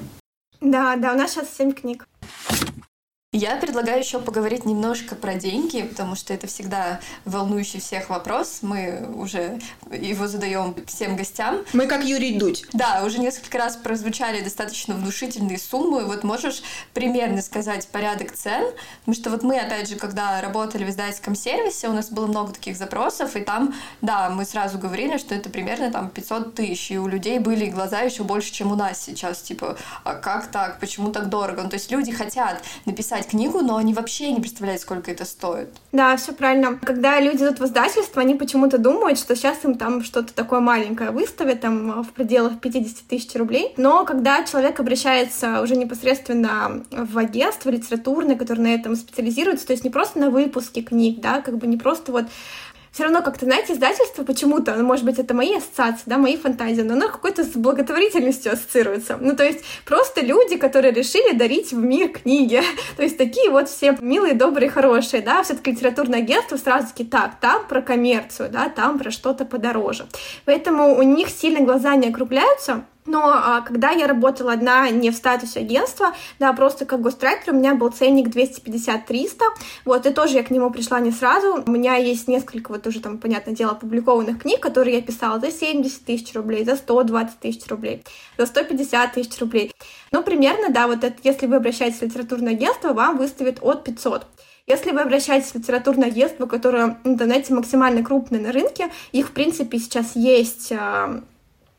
Да, да, у нас сейчас семь книг. Я предлагаю еще поговорить немножко про деньги, потому что это всегда волнующий всех вопрос. Мы уже его задаем всем гостям. Мы как Юрий Дудь. Да, уже несколько раз прозвучали достаточно внушительные суммы. Вот можешь примерно сказать порядок цен? Потому что вот мы, опять же, когда работали в издательском сервисе, у нас было много таких запросов, и там, да, мы сразу говорили, что это примерно там 500 тысяч, и у людей были глаза еще больше, чем у нас сейчас. Типа, а как так? Почему так дорого? Ну, то есть люди хотят написать читать книгу, но они вообще не представляют, сколько это стоит. Да, все правильно. Когда люди идут в издательство, они почему-то думают, что сейчас им там что-то такое маленькое выставят, там в пределах 50 тысяч рублей. Но когда человек обращается уже непосредственно в агентство литературное, которое на этом специализируется, то есть не просто на выпуске книг, да, как бы не просто вот все равно как-то, знаете, издательство почему-то, ну, может быть, это мои ассоциации, да, мои фантазии, но оно какой-то с благотворительностью ассоциируется. Ну, то есть просто люди, которые решили дарить в мир книги. [laughs] то есть такие вот все милые, добрые, хорошие, да, все-таки литературное агентство сразу таки так, там про коммерцию, да, там про что-то подороже. Поэтому у них сильно глаза не округляются, но а, когда я работала одна не в статусе агентства, да, просто как гострайтер, у меня был ценник 250-300, вот, и тоже я к нему пришла не сразу. У меня есть несколько, вот уже там, понятное дело, опубликованных книг, которые я писала за 70 тысяч рублей, за 120 тысяч рублей, за 150 тысяч рублей. Ну, примерно, да, вот это, если вы обращаетесь в литературное агентство, вам выставят от 500. Если вы обращаетесь в литературное агентство, которое, ну, знаете, максимально крупное на рынке, их, в принципе, сейчас есть а,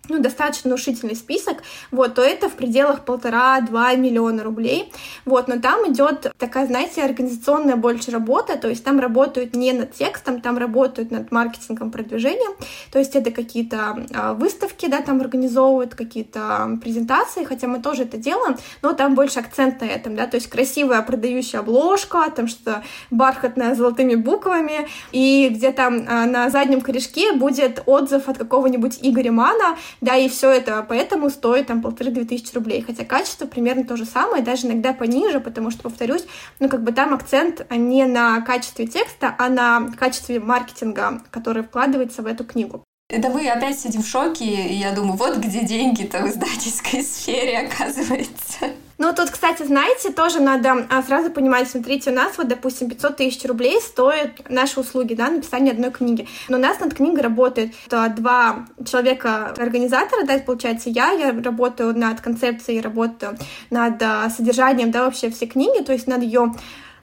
ну, достаточно внушительный список, вот, то это в пределах полтора-два миллиона рублей, вот, но там идет такая, знаете, организационная больше работа, то есть там работают не над текстом, там работают над маркетингом, продвижением, то есть это какие-то а, выставки, да, там организовывают какие-то презентации, хотя мы тоже это делаем, но там больше акцент на этом, да, то есть красивая продающая обложка, там что-то бархатное с золотыми буквами, и где там а, на заднем корешке будет отзыв от какого-нибудь Игоря Мана, да, и все это поэтому стоит там полторы-две тысячи рублей, хотя качество примерно то же самое, даже иногда пониже, потому что, повторюсь, ну, как бы там акцент не на качестве текста, а на качестве маркетинга, который вкладывается в эту книгу. Это мы опять сидим в шоке, и я думаю, вот где деньги-то в издательской [laughs] сфере, оказывается. Ну, тут, кстати, знаете, тоже надо а, сразу понимать, смотрите, у нас вот, допустим, 500 тысяч рублей стоят наши услуги, да, написание одной книги. Но у нас над книгой работает то, два человека-организатора, да, получается, я, я работаю над концепцией, работаю над а, содержанием, да, вообще всей книги, то есть над ее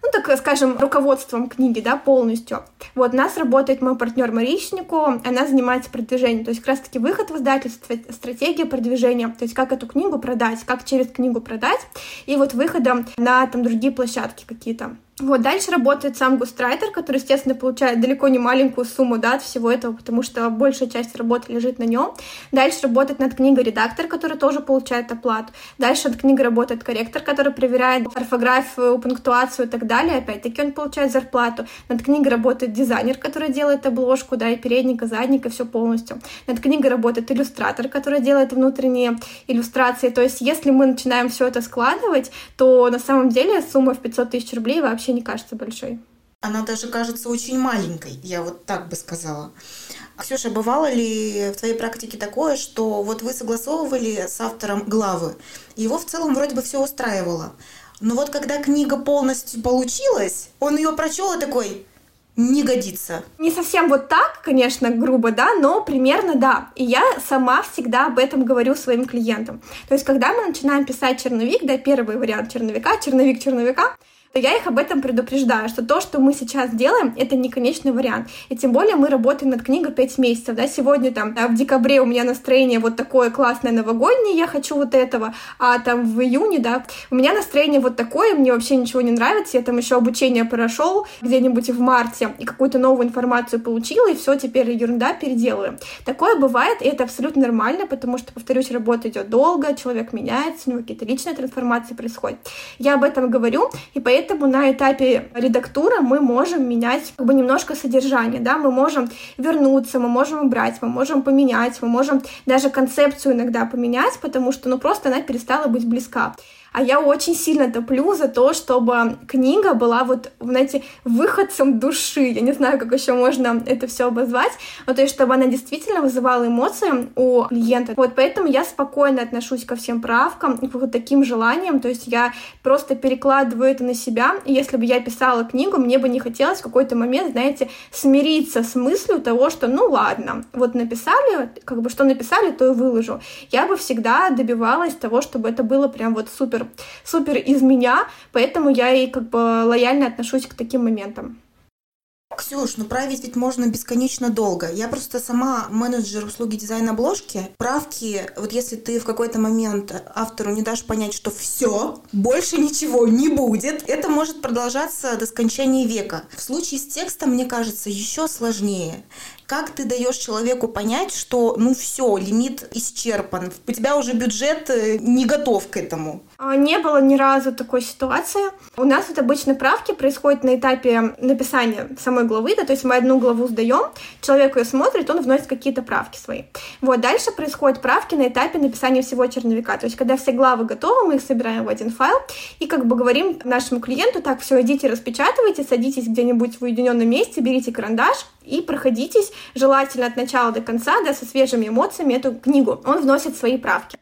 ну, так скажем, руководством книги, да, полностью. Вот, у нас работает мой партнер Марищнику, она занимается продвижением, то есть как раз-таки выход в издательство, стратегия продвижения, то есть как эту книгу продать, как через книгу продать, и вот выходом на там другие площадки какие-то. Вот, дальше работает сам густрайтер, который, естественно, получает далеко не маленькую сумму да, от всего этого, потому что большая часть работы лежит на нем. Дальше работает над книгой редактор, который тоже получает оплату. Дальше над книгой работает корректор, который проверяет орфографию, пунктуацию и так далее. Опять-таки он получает зарплату. Над книгой работает дизайнер, который делает обложку, да, и передника, задника, все полностью. Над книгой работает иллюстратор, который делает внутренние иллюстрации. То есть, если мы начинаем все это складывать, то на самом деле сумма в 500 тысяч рублей вообще вообще не кажется большой. Она даже кажется очень маленькой, я вот так бы сказала. Ксюша, бывало ли в твоей практике такое, что вот вы согласовывали с автором главы, его в целом вроде бы все устраивало, но вот когда книга полностью получилась, он ее прочел и такой, не годится. Не совсем вот так, конечно, грубо, да, но примерно да. И я сама всегда об этом говорю своим клиентам. То есть, когда мы начинаем писать черновик, да, первый вариант черновика, черновик черновика, то я их об этом предупреждаю, что то, что мы сейчас делаем, это не конечный вариант. И тем более мы работаем над книгой 5 месяцев, да, сегодня там в декабре у меня настроение вот такое классное новогоднее, я хочу вот этого, а там в июне, да, у меня настроение вот такое, мне вообще ничего не нравится, я там еще обучение прошел где-нибудь в марте и какую-то новую информацию получила, и все, теперь ерунда, переделаю. Такое бывает, и это абсолютно нормально, потому что, повторюсь, работа идет долго, человек меняется, у него какие-то личные трансформации происходят. Я об этом говорю, и поэтому поэтому на этапе редактуры мы можем менять как бы немножко содержание, да, мы можем вернуться, мы можем убрать, мы можем поменять, мы можем даже концепцию иногда поменять, потому что, ну, просто она перестала быть близка. А я очень сильно топлю за то, чтобы книга была вот, знаете, выходцем души. Я не знаю, как еще можно это все обозвать. Но то есть, чтобы она действительно вызывала эмоции у клиента. Вот поэтому я спокойно отношусь ко всем правкам к вот таким желаниям. То есть я просто перекладываю это на себя. И если бы я писала книгу, мне бы не хотелось в какой-то момент, знаете, смириться с мыслью того, что ну ладно, вот написали, как бы что написали, то и выложу. Я бы всегда добивалась того, чтобы это было прям вот супер супер, супер из меня, поэтому я и как бы лояльно отношусь к таким моментам. Ксюш, ну править ведь можно бесконечно долго. Я просто сама менеджер услуги дизайна обложки. Правки, вот если ты в какой-то момент автору не дашь понять, что все, больше ничего не будет, это может продолжаться до скончания века. В случае с текстом, мне кажется, еще сложнее. Как ты даешь человеку понять, что ну все, лимит исчерпан, у тебя уже бюджет э, не готов к этому? А, не было ни разу такой ситуации. У нас вот обычно правки происходят на этапе написания самой главы, да, то есть мы одну главу сдаем, человек ее смотрит, он вносит какие-то правки свои. Вот, дальше происходят правки на этапе написания всего черновика, то есть когда все главы готовы, мы их собираем в один файл и как бы говорим нашему клиенту, так, все, идите распечатывайте, садитесь где-нибудь в уединенном месте, берите карандаш, и проходитесь желательно от начала до конца, да, со свежими эмоциями эту книгу. Он вносит свои правки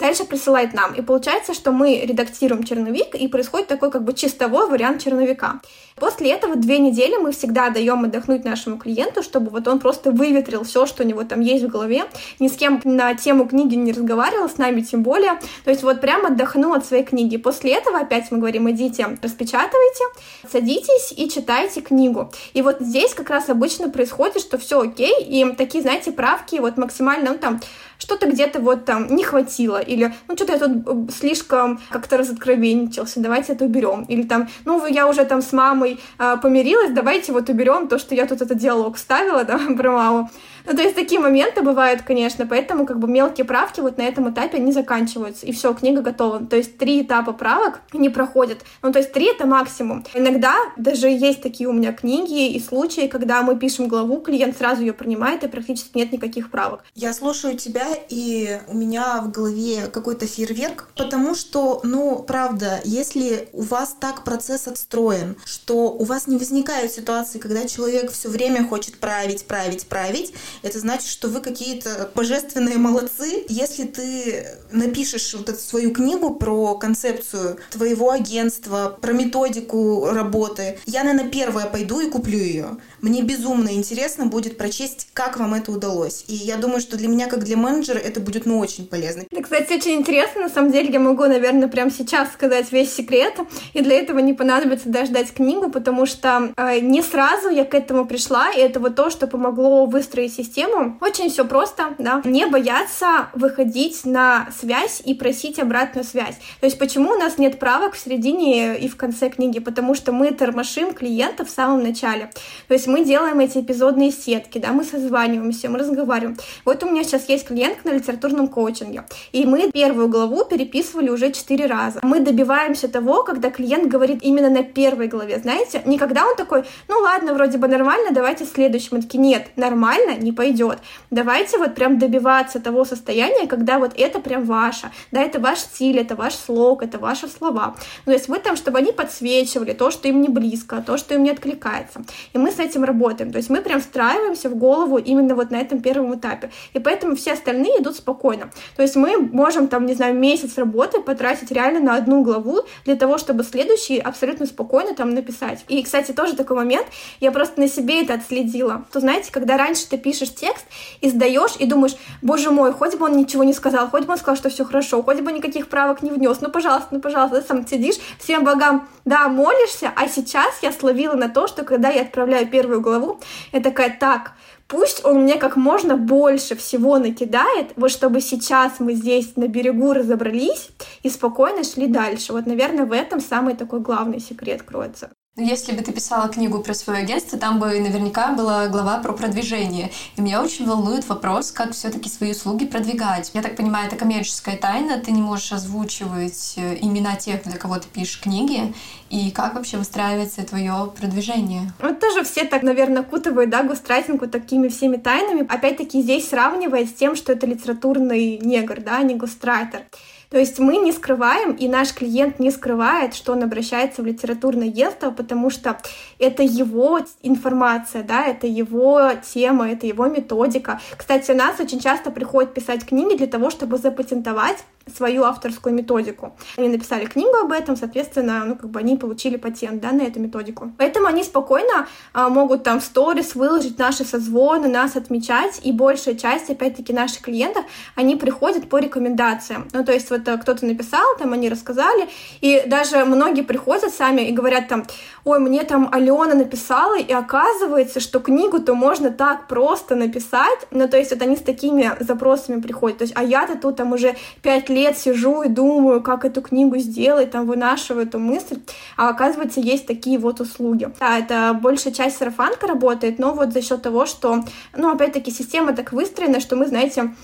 дальше присылает нам. И получается, что мы редактируем черновик, и происходит такой как бы чистовой вариант черновика. После этого две недели мы всегда даем отдохнуть нашему клиенту, чтобы вот он просто выветрил все, что у него там есть в голове, ни с кем на тему книги не разговаривал, с нами тем более. То есть вот прям отдохнул от своей книги. После этого опять мы говорим, идите, распечатывайте, садитесь и читайте книгу. И вот здесь как раз обычно происходит, что все окей, и такие, знаете, правки вот максимально, ну там, что-то где-то вот там не хватило, или, ну, что-то я тут э, слишком как-то разоткровенничался, давайте это уберем, или там, ну, я уже там с мамой э, помирилась, давайте вот уберем то, что я тут этот диалог ставила, [laughs] да, про маму. Ну, то есть такие моменты бывают, конечно, поэтому как бы мелкие правки вот на этом этапе не заканчиваются, и все, книга готова. То есть три этапа правок не проходят. Ну, то есть три — это максимум. Иногда даже есть такие у меня книги и случаи, когда мы пишем главу, клиент сразу ее принимает, и практически нет никаких правок. Я слушаю тебя, и у меня в голове какой-то фейерверк, потому что, ну, правда, если у вас так процесс отстроен, что у вас не возникают ситуации, когда человек все время хочет править, править, править, это значит, что вы какие-то божественные молодцы. Если ты напишешь вот эту свою книгу про концепцию твоего агентства, про методику работы, я, наверное, первая пойду и куплю ее. Мне безумно интересно будет прочесть, как вам это удалось. И я думаю, что для меня, как для менеджера, это будет, ну, очень полезно. Это, кстати, очень интересно. На самом деле, я могу, наверное, прямо сейчас сказать весь секрет. И для этого не понадобится даже дать книгу, потому что э, не сразу я к этому пришла, и это вот то, что помогло выстроить систему. Очень все просто, да. Не бояться выходить на связь и просить обратную связь. То есть почему у нас нет правок в середине и в конце книги? Потому что мы тормошим клиента в самом начале. То есть мы делаем эти эпизодные сетки, да, мы созваниваемся, мы разговариваем. Вот у меня сейчас есть клиент на литературном коучинге, и мы первую главу переписывали уже четыре раза. Мы добиваемся того, когда клиент говорит именно на первой главе, знаете, не когда он такой, ну ладно, вроде бы нормально, давайте следующий. Мы такие, нет, нормально не пойдет. Давайте вот прям добиваться того состояния, когда вот это прям ваше, да, это ваш стиль, это ваш слог, это ваши слова. Ну, то есть вы там, чтобы они подсвечивали то, что им не близко, то, что им не откликается. И мы с этим работаем. То есть мы прям встраиваемся в голову именно вот на этом первом этапе. И поэтому все остальные идут спокойно. То есть мы можем там, не знаю, месяц работы потратить реально на одну главу для того, чтобы следующий абсолютно спокойно там написать. И, кстати, тоже такой момент, я просто на себе это отследила. То знаете, когда раньше ты пишешь текст и сдаешь, и думаешь, боже мой, хоть бы он ничего не сказал, хоть бы он сказал, что все хорошо, хоть бы никаких правок не внес, ну, пожалуйста, ну, пожалуйста, сам сидишь, всем богам, да, молишься, а сейчас я словила на то, что когда я отправляю первую главу, я такая, так, пусть он мне как можно больше всего накидает, вот чтобы сейчас мы здесь на берегу разобрались и спокойно шли дальше. Вот, наверное, в этом самый такой главный секрет кроется. Ну, если бы ты писала книгу про свое агентство, там бы наверняка была глава про продвижение. И меня очень волнует вопрос, как все-таки свои услуги продвигать. Я так понимаю, это коммерческая тайна, ты не можешь озвучивать э, имена тех, для кого ты пишешь книги, и как вообще выстраивается твое продвижение. Вот тоже все так, наверное, кутывают, да, густрайтинг такими всеми тайнами. Опять-таки здесь сравнивая с тем, что это литературный негр, да, а не густрайтер. То есть мы не скрываем, и наш клиент не скрывает, что он обращается в литературное агентство, потому что это его информация, да, это его тема, это его методика. Кстати, у нас очень часто приходят писать книги для того, чтобы запатентовать свою авторскую методику. Они написали книгу об этом, соответственно, ну, как бы они получили патент, да, на эту методику. Поэтому они спокойно а, могут там в сторис выложить наши созвоны, нас отмечать, и большая часть, опять-таки, наших клиентов, они приходят по рекомендациям. Ну, то есть вот э, кто-то написал, там они рассказали, и даже многие приходят сами и говорят там, ой, мне там Алена написала, и оказывается, что книгу-то можно так просто написать, ну, то есть вот они с такими запросами приходят, то есть, а я-то тут там уже пять лет сижу и думаю, как эту книгу сделать, там вынашиваю эту мысль, а оказывается, есть такие вот услуги. Да, это большая часть сарафанка работает, но вот за счет того, что, ну, опять-таки, система так выстроена, что мы, знаете,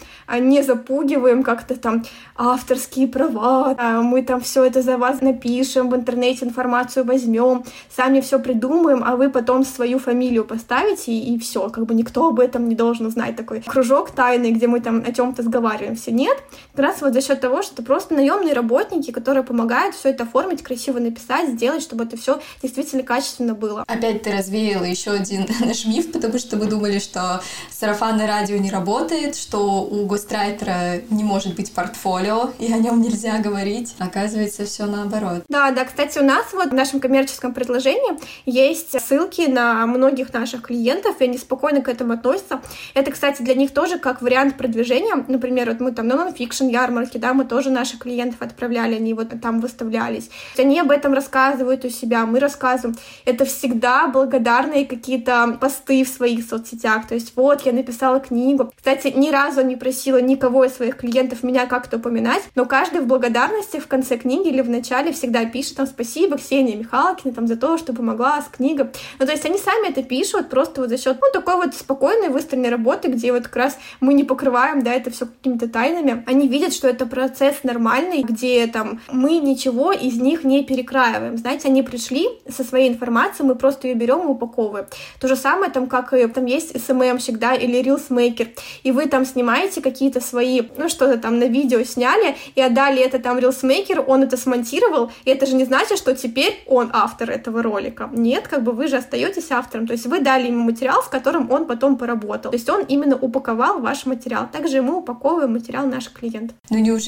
не запугиваем как-то там авторские права, а мы там все это за вас напишем, в интернете информацию возьмем, сами все придумаем, а вы потом свою фамилию поставите, и, и все, как бы никто об этом не должен знать. Такой кружок тайный, где мы там о чем-то сговариваемся. Нет, как раз вот за счет того, что просто наемные работники, которые помогают все это оформить, красиво написать, сделать, чтобы это все действительно качественно было. Опять ты развеяла еще один [laughs] наш миф, потому что мы думали, что сарафанное радио не работает, что у гострайтера не может быть портфолио, и о нем нельзя говорить. Оказывается, все наоборот. Да, да, кстати, у нас вот в нашем коммерческом предложении есть ссылки на многих наших клиентов, и они спокойно к этому относятся. Это, кстати, для них тоже как вариант продвижения. Например, вот мы там на нонфикшн ярмарке, да, мы тоже наших клиентов отправляли, они вот там выставлялись. Они об этом рассказывают у себя, мы рассказываем. Это всегда благодарные какие-то посты в своих соцсетях. То есть вот, я написала книгу. Кстати, ни разу не просила никого из своих клиентов меня как-то упоминать, но каждый в благодарности в конце книги или в начале всегда пишет там спасибо Ксении Михалкиной там за то, что помогла с книгой. Ну, то есть они сами это пишут просто вот за счет, ну, такой вот спокойной выстроенной работы, где вот как раз мы не покрываем, да, это все какими-то тайнами. Они видят, что это процесс нормальный, где там мы ничего из них не перекраиваем. Знаете, они пришли со своей информацией, мы просто ее берем и упаковываем. То же самое там, как и там есть SMM-щик, да, или Reelsmaker, и вы там снимаете какие какие-то свои, ну, что-то там на видео сняли и отдали это там рилсмейкеру, он это смонтировал, и это же не значит, что теперь он автор этого ролика. Нет, как бы вы же остаетесь автором, то есть вы дали ему материал, с которым он потом поработал. То есть он именно упаковал ваш материал. Также мы упаковываем материал наших клиентов. Ну неужели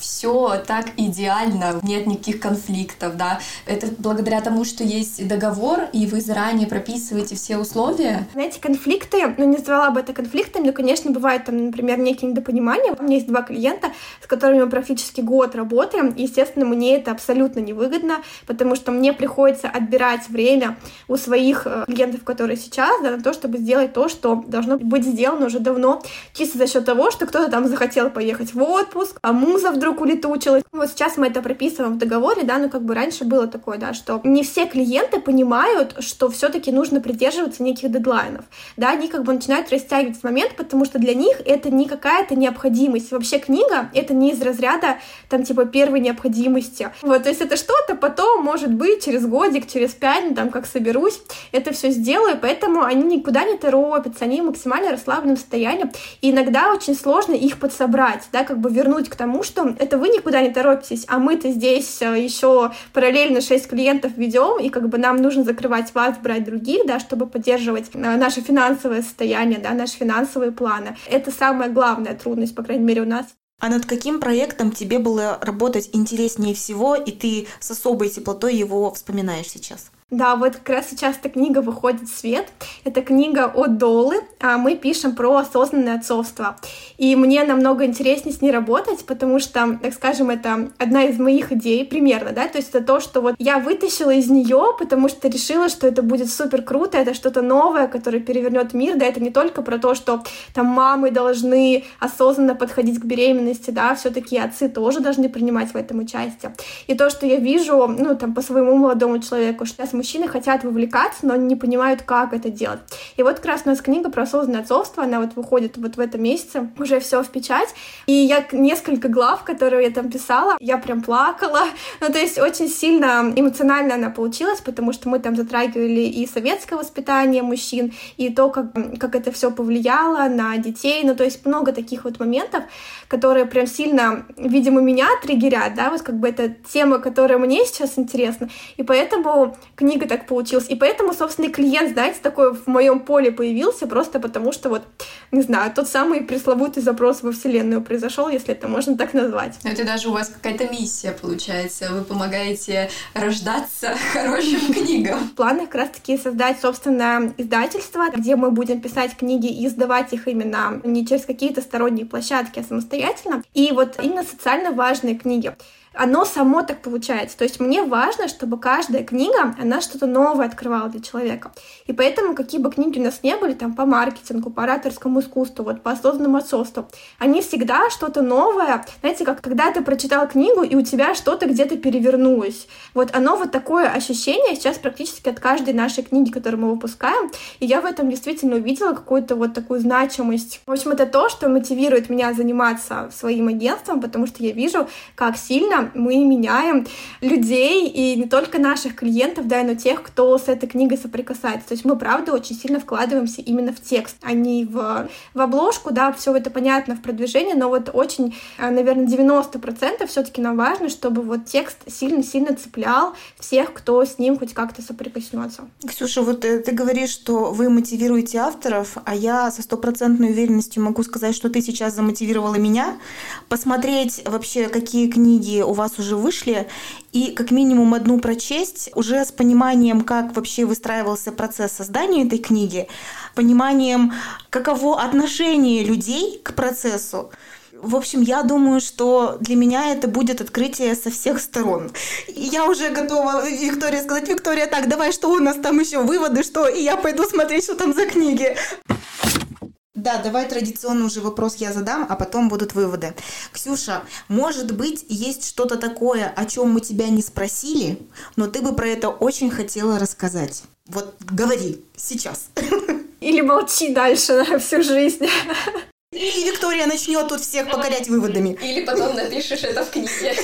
все так идеально, нет никаких конфликтов, да? Это благодаря тому, что есть договор, и вы заранее прописываете все условия? Знаете, конфликты, ну не называла бы это конфликтами, но, конечно, бывают там, например, некие некие недопонимания. У меня есть два клиента, с которыми мы практически год работаем. И, естественно, мне это абсолютно невыгодно, потому что мне приходится отбирать время у своих э, клиентов, которые сейчас, да, на то, чтобы сделать то, что должно быть сделано уже давно, чисто за счет того, что кто-то там захотел поехать в отпуск, а муза вдруг улетучилась. Вот сейчас мы это прописываем в договоре, да, но как бы раньше было такое, да, что не все клиенты понимают, что все-таки нужно придерживаться неких дедлайнов, да, они как бы начинают растягивать момент, потому что для них это никакая какая-то необходимость. Вообще книга — это не из разряда там типа первой необходимости. Вот, то есть это что-то потом, может быть, через годик, через пять, ну, там, как соберусь, это все сделаю, поэтому они никуда не торопятся, они максимально расслабленном состоянии, и иногда очень сложно их подсобрать, да, как бы вернуть к тому, что это вы никуда не торопитесь, а мы-то здесь э, еще параллельно 6 клиентов ведем, и как бы нам нужно закрывать вас, брать других, да, чтобы поддерживать э, наше финансовое состояние, да, наши финансовые планы. Это главное главная трудность, по крайней мере, у нас. А над каким проектом тебе было работать интереснее всего, и ты с особой теплотой его вспоминаешь сейчас? Да, вот как раз сейчас эта книга выходит в свет. Это книга от Долы, а мы пишем про осознанное отцовство. И мне намного интереснее с ней работать, потому что, так скажем, это одна из моих идей примерно, да, то есть это то, что вот я вытащила из нее, потому что решила, что это будет супер круто, это что-то новое, которое перевернет мир, да, это не только про то, что там мамы должны осознанно подходить к беременности, да, все-таки отцы тоже должны принимать в этом участие. И то, что я вижу, ну, там, по своему молодому человеку, что сейчас мужчины хотят вовлекаться, но не понимают, как это делать. И вот как раз у нас книга про осознанное отцовство, она вот выходит вот в этом месяце, уже все в печать. И я несколько глав, которые я там писала, я прям плакала. [laughs] Ну, то есть очень сильно эмоционально она получилась, потому что мы там затрагивали и советское воспитание мужчин, и то, как, как это все повлияло на детей. Ну, то есть много таких вот моментов, которые прям сильно, видимо, меня триггерят, да, вот как бы это тема, которая мне сейчас интересна, и поэтому книга так получилась, и поэтому, собственно, клиент, знаете, такой в моем поле появился, просто потому что вот, не знаю, тот самый пресловутый запрос во Вселенную произошел, если это можно так назвать. Это даже у вас какая-то миссия получается, вы помогаете рождаться [laughs] хорошим [laughs] книгам. В планах как раз-таки создать собственное издательство, где мы будем писать книги и издавать их именно не через какие-то сторонние площадки, а самостоятельно. И вот именно социально важные книги оно само так получается. То есть мне важно, чтобы каждая книга, она что-то новое открывала для человека. И поэтому, какие бы книги у нас не были, там, по маркетингу, по ораторскому искусству, вот, по осознанному отцовству, они всегда что-то новое, знаете, как когда ты прочитал книгу, и у тебя что-то где-то перевернулось. Вот оно вот такое ощущение сейчас практически от каждой нашей книги, которую мы выпускаем, и я в этом действительно увидела какую-то вот такую значимость. В общем, это то, что мотивирует меня заниматься своим агентством, потому что я вижу, как сильно мы меняем людей, и не только наших клиентов, да, но тех, кто с этой книгой соприкасается. То есть мы, правда, очень сильно вкладываемся именно в текст, а не в, в обложку, да, все это понятно в продвижении, но вот очень, э, наверное, 90% все-таки нам важно, чтобы вот текст сильно-сильно цеплял всех, кто с ним хоть как-то соприкоснется. Ксюша, вот э, ты говоришь, что вы мотивируете авторов, а я со стопроцентной уверенностью могу сказать, что ты сейчас замотивировала меня посмотреть вообще, какие книги у вас уже вышли, и как минимум одну прочесть уже с пониманием, как вообще выстраивался процесс создания этой книги, пониманием, каково отношение людей к процессу. В общем, я думаю, что для меня это будет открытие со всех сторон. Я уже готова Виктория сказать, Виктория, так, давай, что у нас там еще, выводы, что, и я пойду смотреть, что там за книги. Да, давай традиционный уже вопрос я задам, а потом будут выводы. Ксюша, может быть, есть что-то такое, о чем мы тебя не спросили, но ты бы про это очень хотела рассказать. Вот говори сейчас. Или молчи дальше на всю жизнь. Или Виктория начнет тут всех покорять выводами. Или потом напишешь это в книге.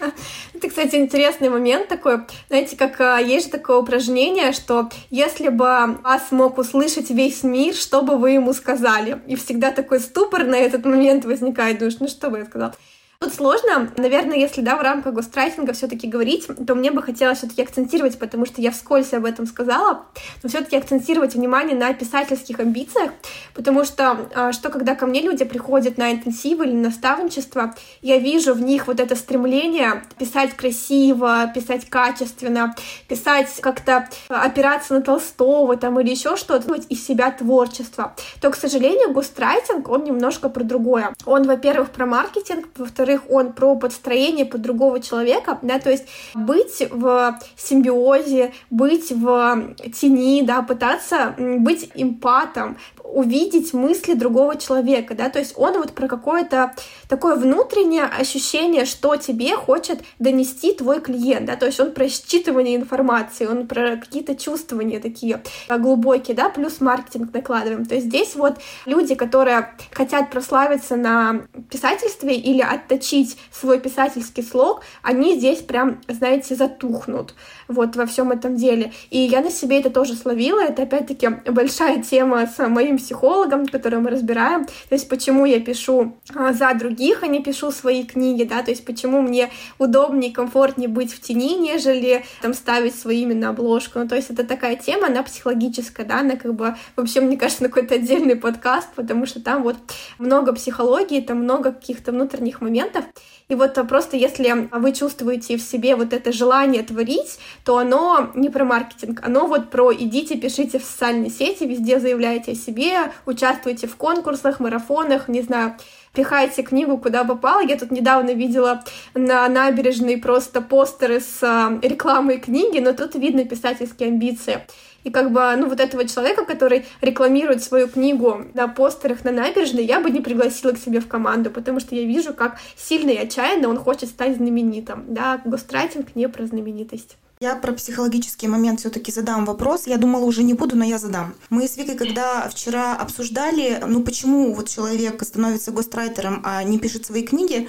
[laughs] Это, кстати, интересный момент такой. Знаете, как а, есть же такое упражнение, что если бы вас мог услышать весь мир, что бы вы ему сказали? И всегда такой ступор на этот момент возникает. Думаешь, ну что бы я сказал? Тут сложно. Наверное, если, да, в рамках гострайтинга все таки говорить, то мне бы хотелось все таки акцентировать, потому что я вскользь об этом сказала, но все таки акцентировать внимание на писательских амбициях, потому что, а, что когда ко мне люди приходят на интенсивы или наставничество, я вижу в них вот это стремление писать красиво, писать качественно, писать как-то опираться на Толстого там или еще что-то, из себя творчество, то, к сожалению, гострайтинг, он немножко про другое. Он, во-первых, про маркетинг, во-вторых, во-вторых, он про подстроение под другого человека, да, то есть быть в симбиозе, быть в тени, да, пытаться быть эмпатом, увидеть мысли другого человека, да, то есть он вот про какое-то такое внутреннее ощущение, что тебе хочет донести твой клиент, да, то есть он про считывание информации, он про какие-то чувствования такие глубокие, да, плюс маркетинг накладываем, то есть здесь вот люди, которые хотят прославиться на писательстве или отточить свой писательский слог, они здесь прям, знаете, затухнут вот во всем этом деле, и я на себе это тоже словила, это опять-таки большая тема с моим психологом, который мы разбираем, то есть почему я пишу а, за других, а не пишу свои книги, да, то есть почему мне удобнее, комфортнее быть в тени, нежели там ставить свои имя на обложку, ну, то есть это такая тема, она психологическая, да, она как бы, вообще, мне кажется, на какой-то отдельный подкаст, потому что там вот много психологии, там много каких-то внутренних моментов, и вот просто если вы чувствуете в себе вот это желание творить, то оно не про маркетинг, оно вот про идите, пишите в социальные сети, везде заявляйте о себе, участвуйте в конкурсах, марафонах, не знаю, пихайте книгу куда попало. Я тут недавно видела на набережной просто постеры с а, рекламой книги, но тут видно писательские амбиции. И как бы, ну, вот этого человека, который рекламирует свою книгу на постерах на набережной, я бы не пригласила к себе в команду, потому что я вижу, как сильно и отчаянно он хочет стать знаменитым. Да, гострайтинг не про знаменитость. Я про психологический момент все-таки задам вопрос. Я думала, уже не буду, но я задам. Мы с Викой, когда вчера обсуждали, ну почему вот человек становится гострайтером, а не пишет свои книги,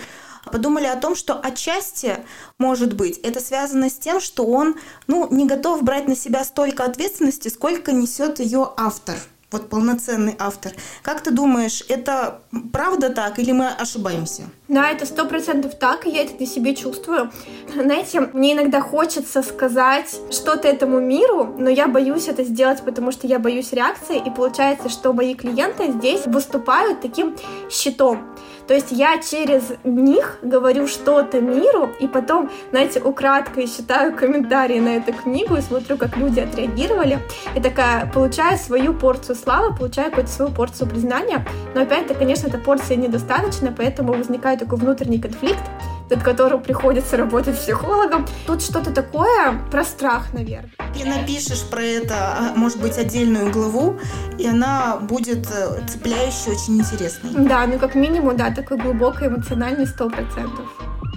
подумали о том, что отчасти, может быть, это связано с тем, что он ну, не готов брать на себя столько ответственности, сколько несет ее автор вот полноценный автор. Как ты думаешь, это правда так или мы ошибаемся? Да, это сто процентов так, и я это на себе чувствую. Знаете, мне иногда хочется сказать что-то этому миру, но я боюсь это сделать, потому что я боюсь реакции, и получается, что мои клиенты здесь выступают таким щитом. То есть я через них говорю что-то миру, и потом, знаете, украдкой читаю комментарии на эту книгу и смотрю, как люди отреагировали. И такая, получаю свою порцию славы, получаю какую-то свою порцию признания. Но опять-то, конечно, эта порция недостаточна, поэтому возникает такой внутренний конфликт, над которым приходится работать психологом. Тут что-то такое про страх, наверное. Ты напишешь про это, а, может быть, отдельную главу, и она будет э, цепляющей, очень интересной. Да, ну как минимум, да, такой глубокий эмоциональный сто процентов.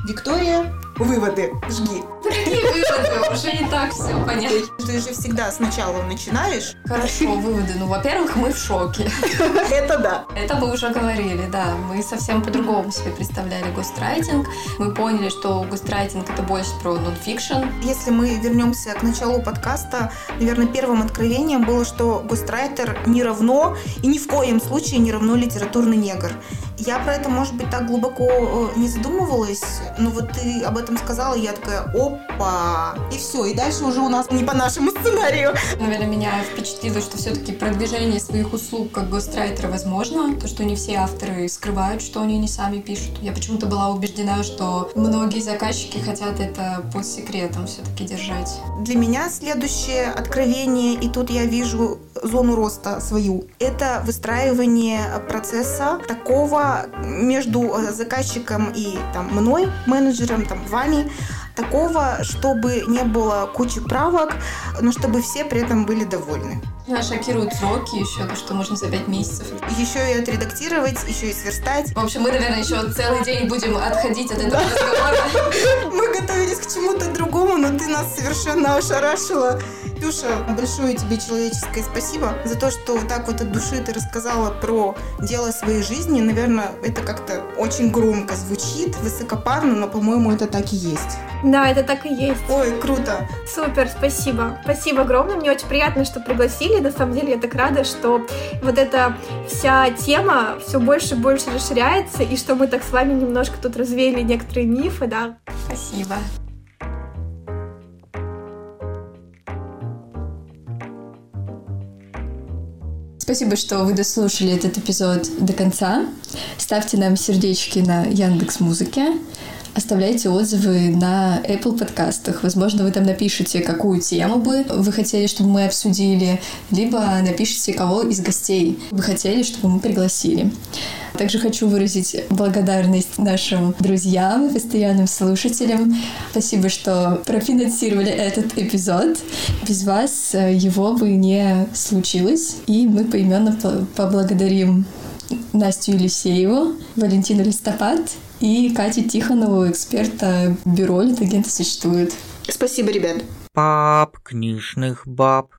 Виктория, выводы, жги. Какие выводы? Уже не так все понятно. Ты же всегда сначала начинаешь. Хорошо, выводы. Ну, во-первых, мы в шоке. Это да. Это мы уже говорили, да. Мы совсем по-другому себе представляли гострайтинг. Мы поняли, что гострайтинг это больше про нонфикшн. Если мы вернемся к началу подкаста, наверное, первым откровением было, что гострайтер не равно и ни в коем случае не равно литературный негр. Я про это, может быть, так глубоко э, не задумывалась, но вот ты об этом сказала, и я такая, опа, и все, и дальше уже у нас не по нашему сценарию. Наверное, меня впечатлило, что все-таки продвижение своих услуг как гострайтера возможно, то, что не все авторы скрывают, что они не сами пишут. Я почему-то была убеждена, что многие заказчики хотят это под секретом все-таки держать. Для меня следующее откровение, и тут я вижу зону роста свою, это выстраивание процесса такого между э, заказчиком и там, мной, менеджером, там, вами, такого, чтобы не было кучи правок, но чтобы все при этом были довольны. Меня шокируют сроки еще, то, что можно за пять месяцев. Еще и отредактировать, еще и сверстать. В общем, мы, наверное, еще целый день будем отходить от этого разговора. [laughs] Мы готовились к чему-то другому, но ты нас совершенно ошарашила. Ксюша, большое тебе человеческое спасибо за то, что вот так вот от души ты рассказала про дело своей жизни. Наверное, это как-то очень громко звучит, высокопарно, но, по-моему, это так и есть. Да, это так и есть. Ой, круто. Супер, спасибо. Спасибо огромное. Мне очень приятно, что пригласили. На самом деле, я так рада, что вот эта вся тема все больше и больше расширяется, и что мы так с вами немножко тут развеяли некоторые мифы, да. Спасибо. Спасибо, что вы дослушали этот эпизод до конца. Ставьте нам сердечки на Яндекс Музыке. Оставляйте отзывы на Apple подкастах. Возможно, вы там напишите, какую тему бы вы хотели, чтобы мы обсудили, либо напишите, кого из гостей вы хотели, чтобы мы пригласили. Также хочу выразить благодарность нашим друзьям постоянным слушателям. Спасибо, что профинансировали этот эпизод. Без вас его бы не случилось. И мы поименно поблагодарим Настю Елисееву, Валентину Листопад и Катю Тихонову, эксперта бюро «Литагенты существует». Спасибо, ребят. Пап, книжных баб.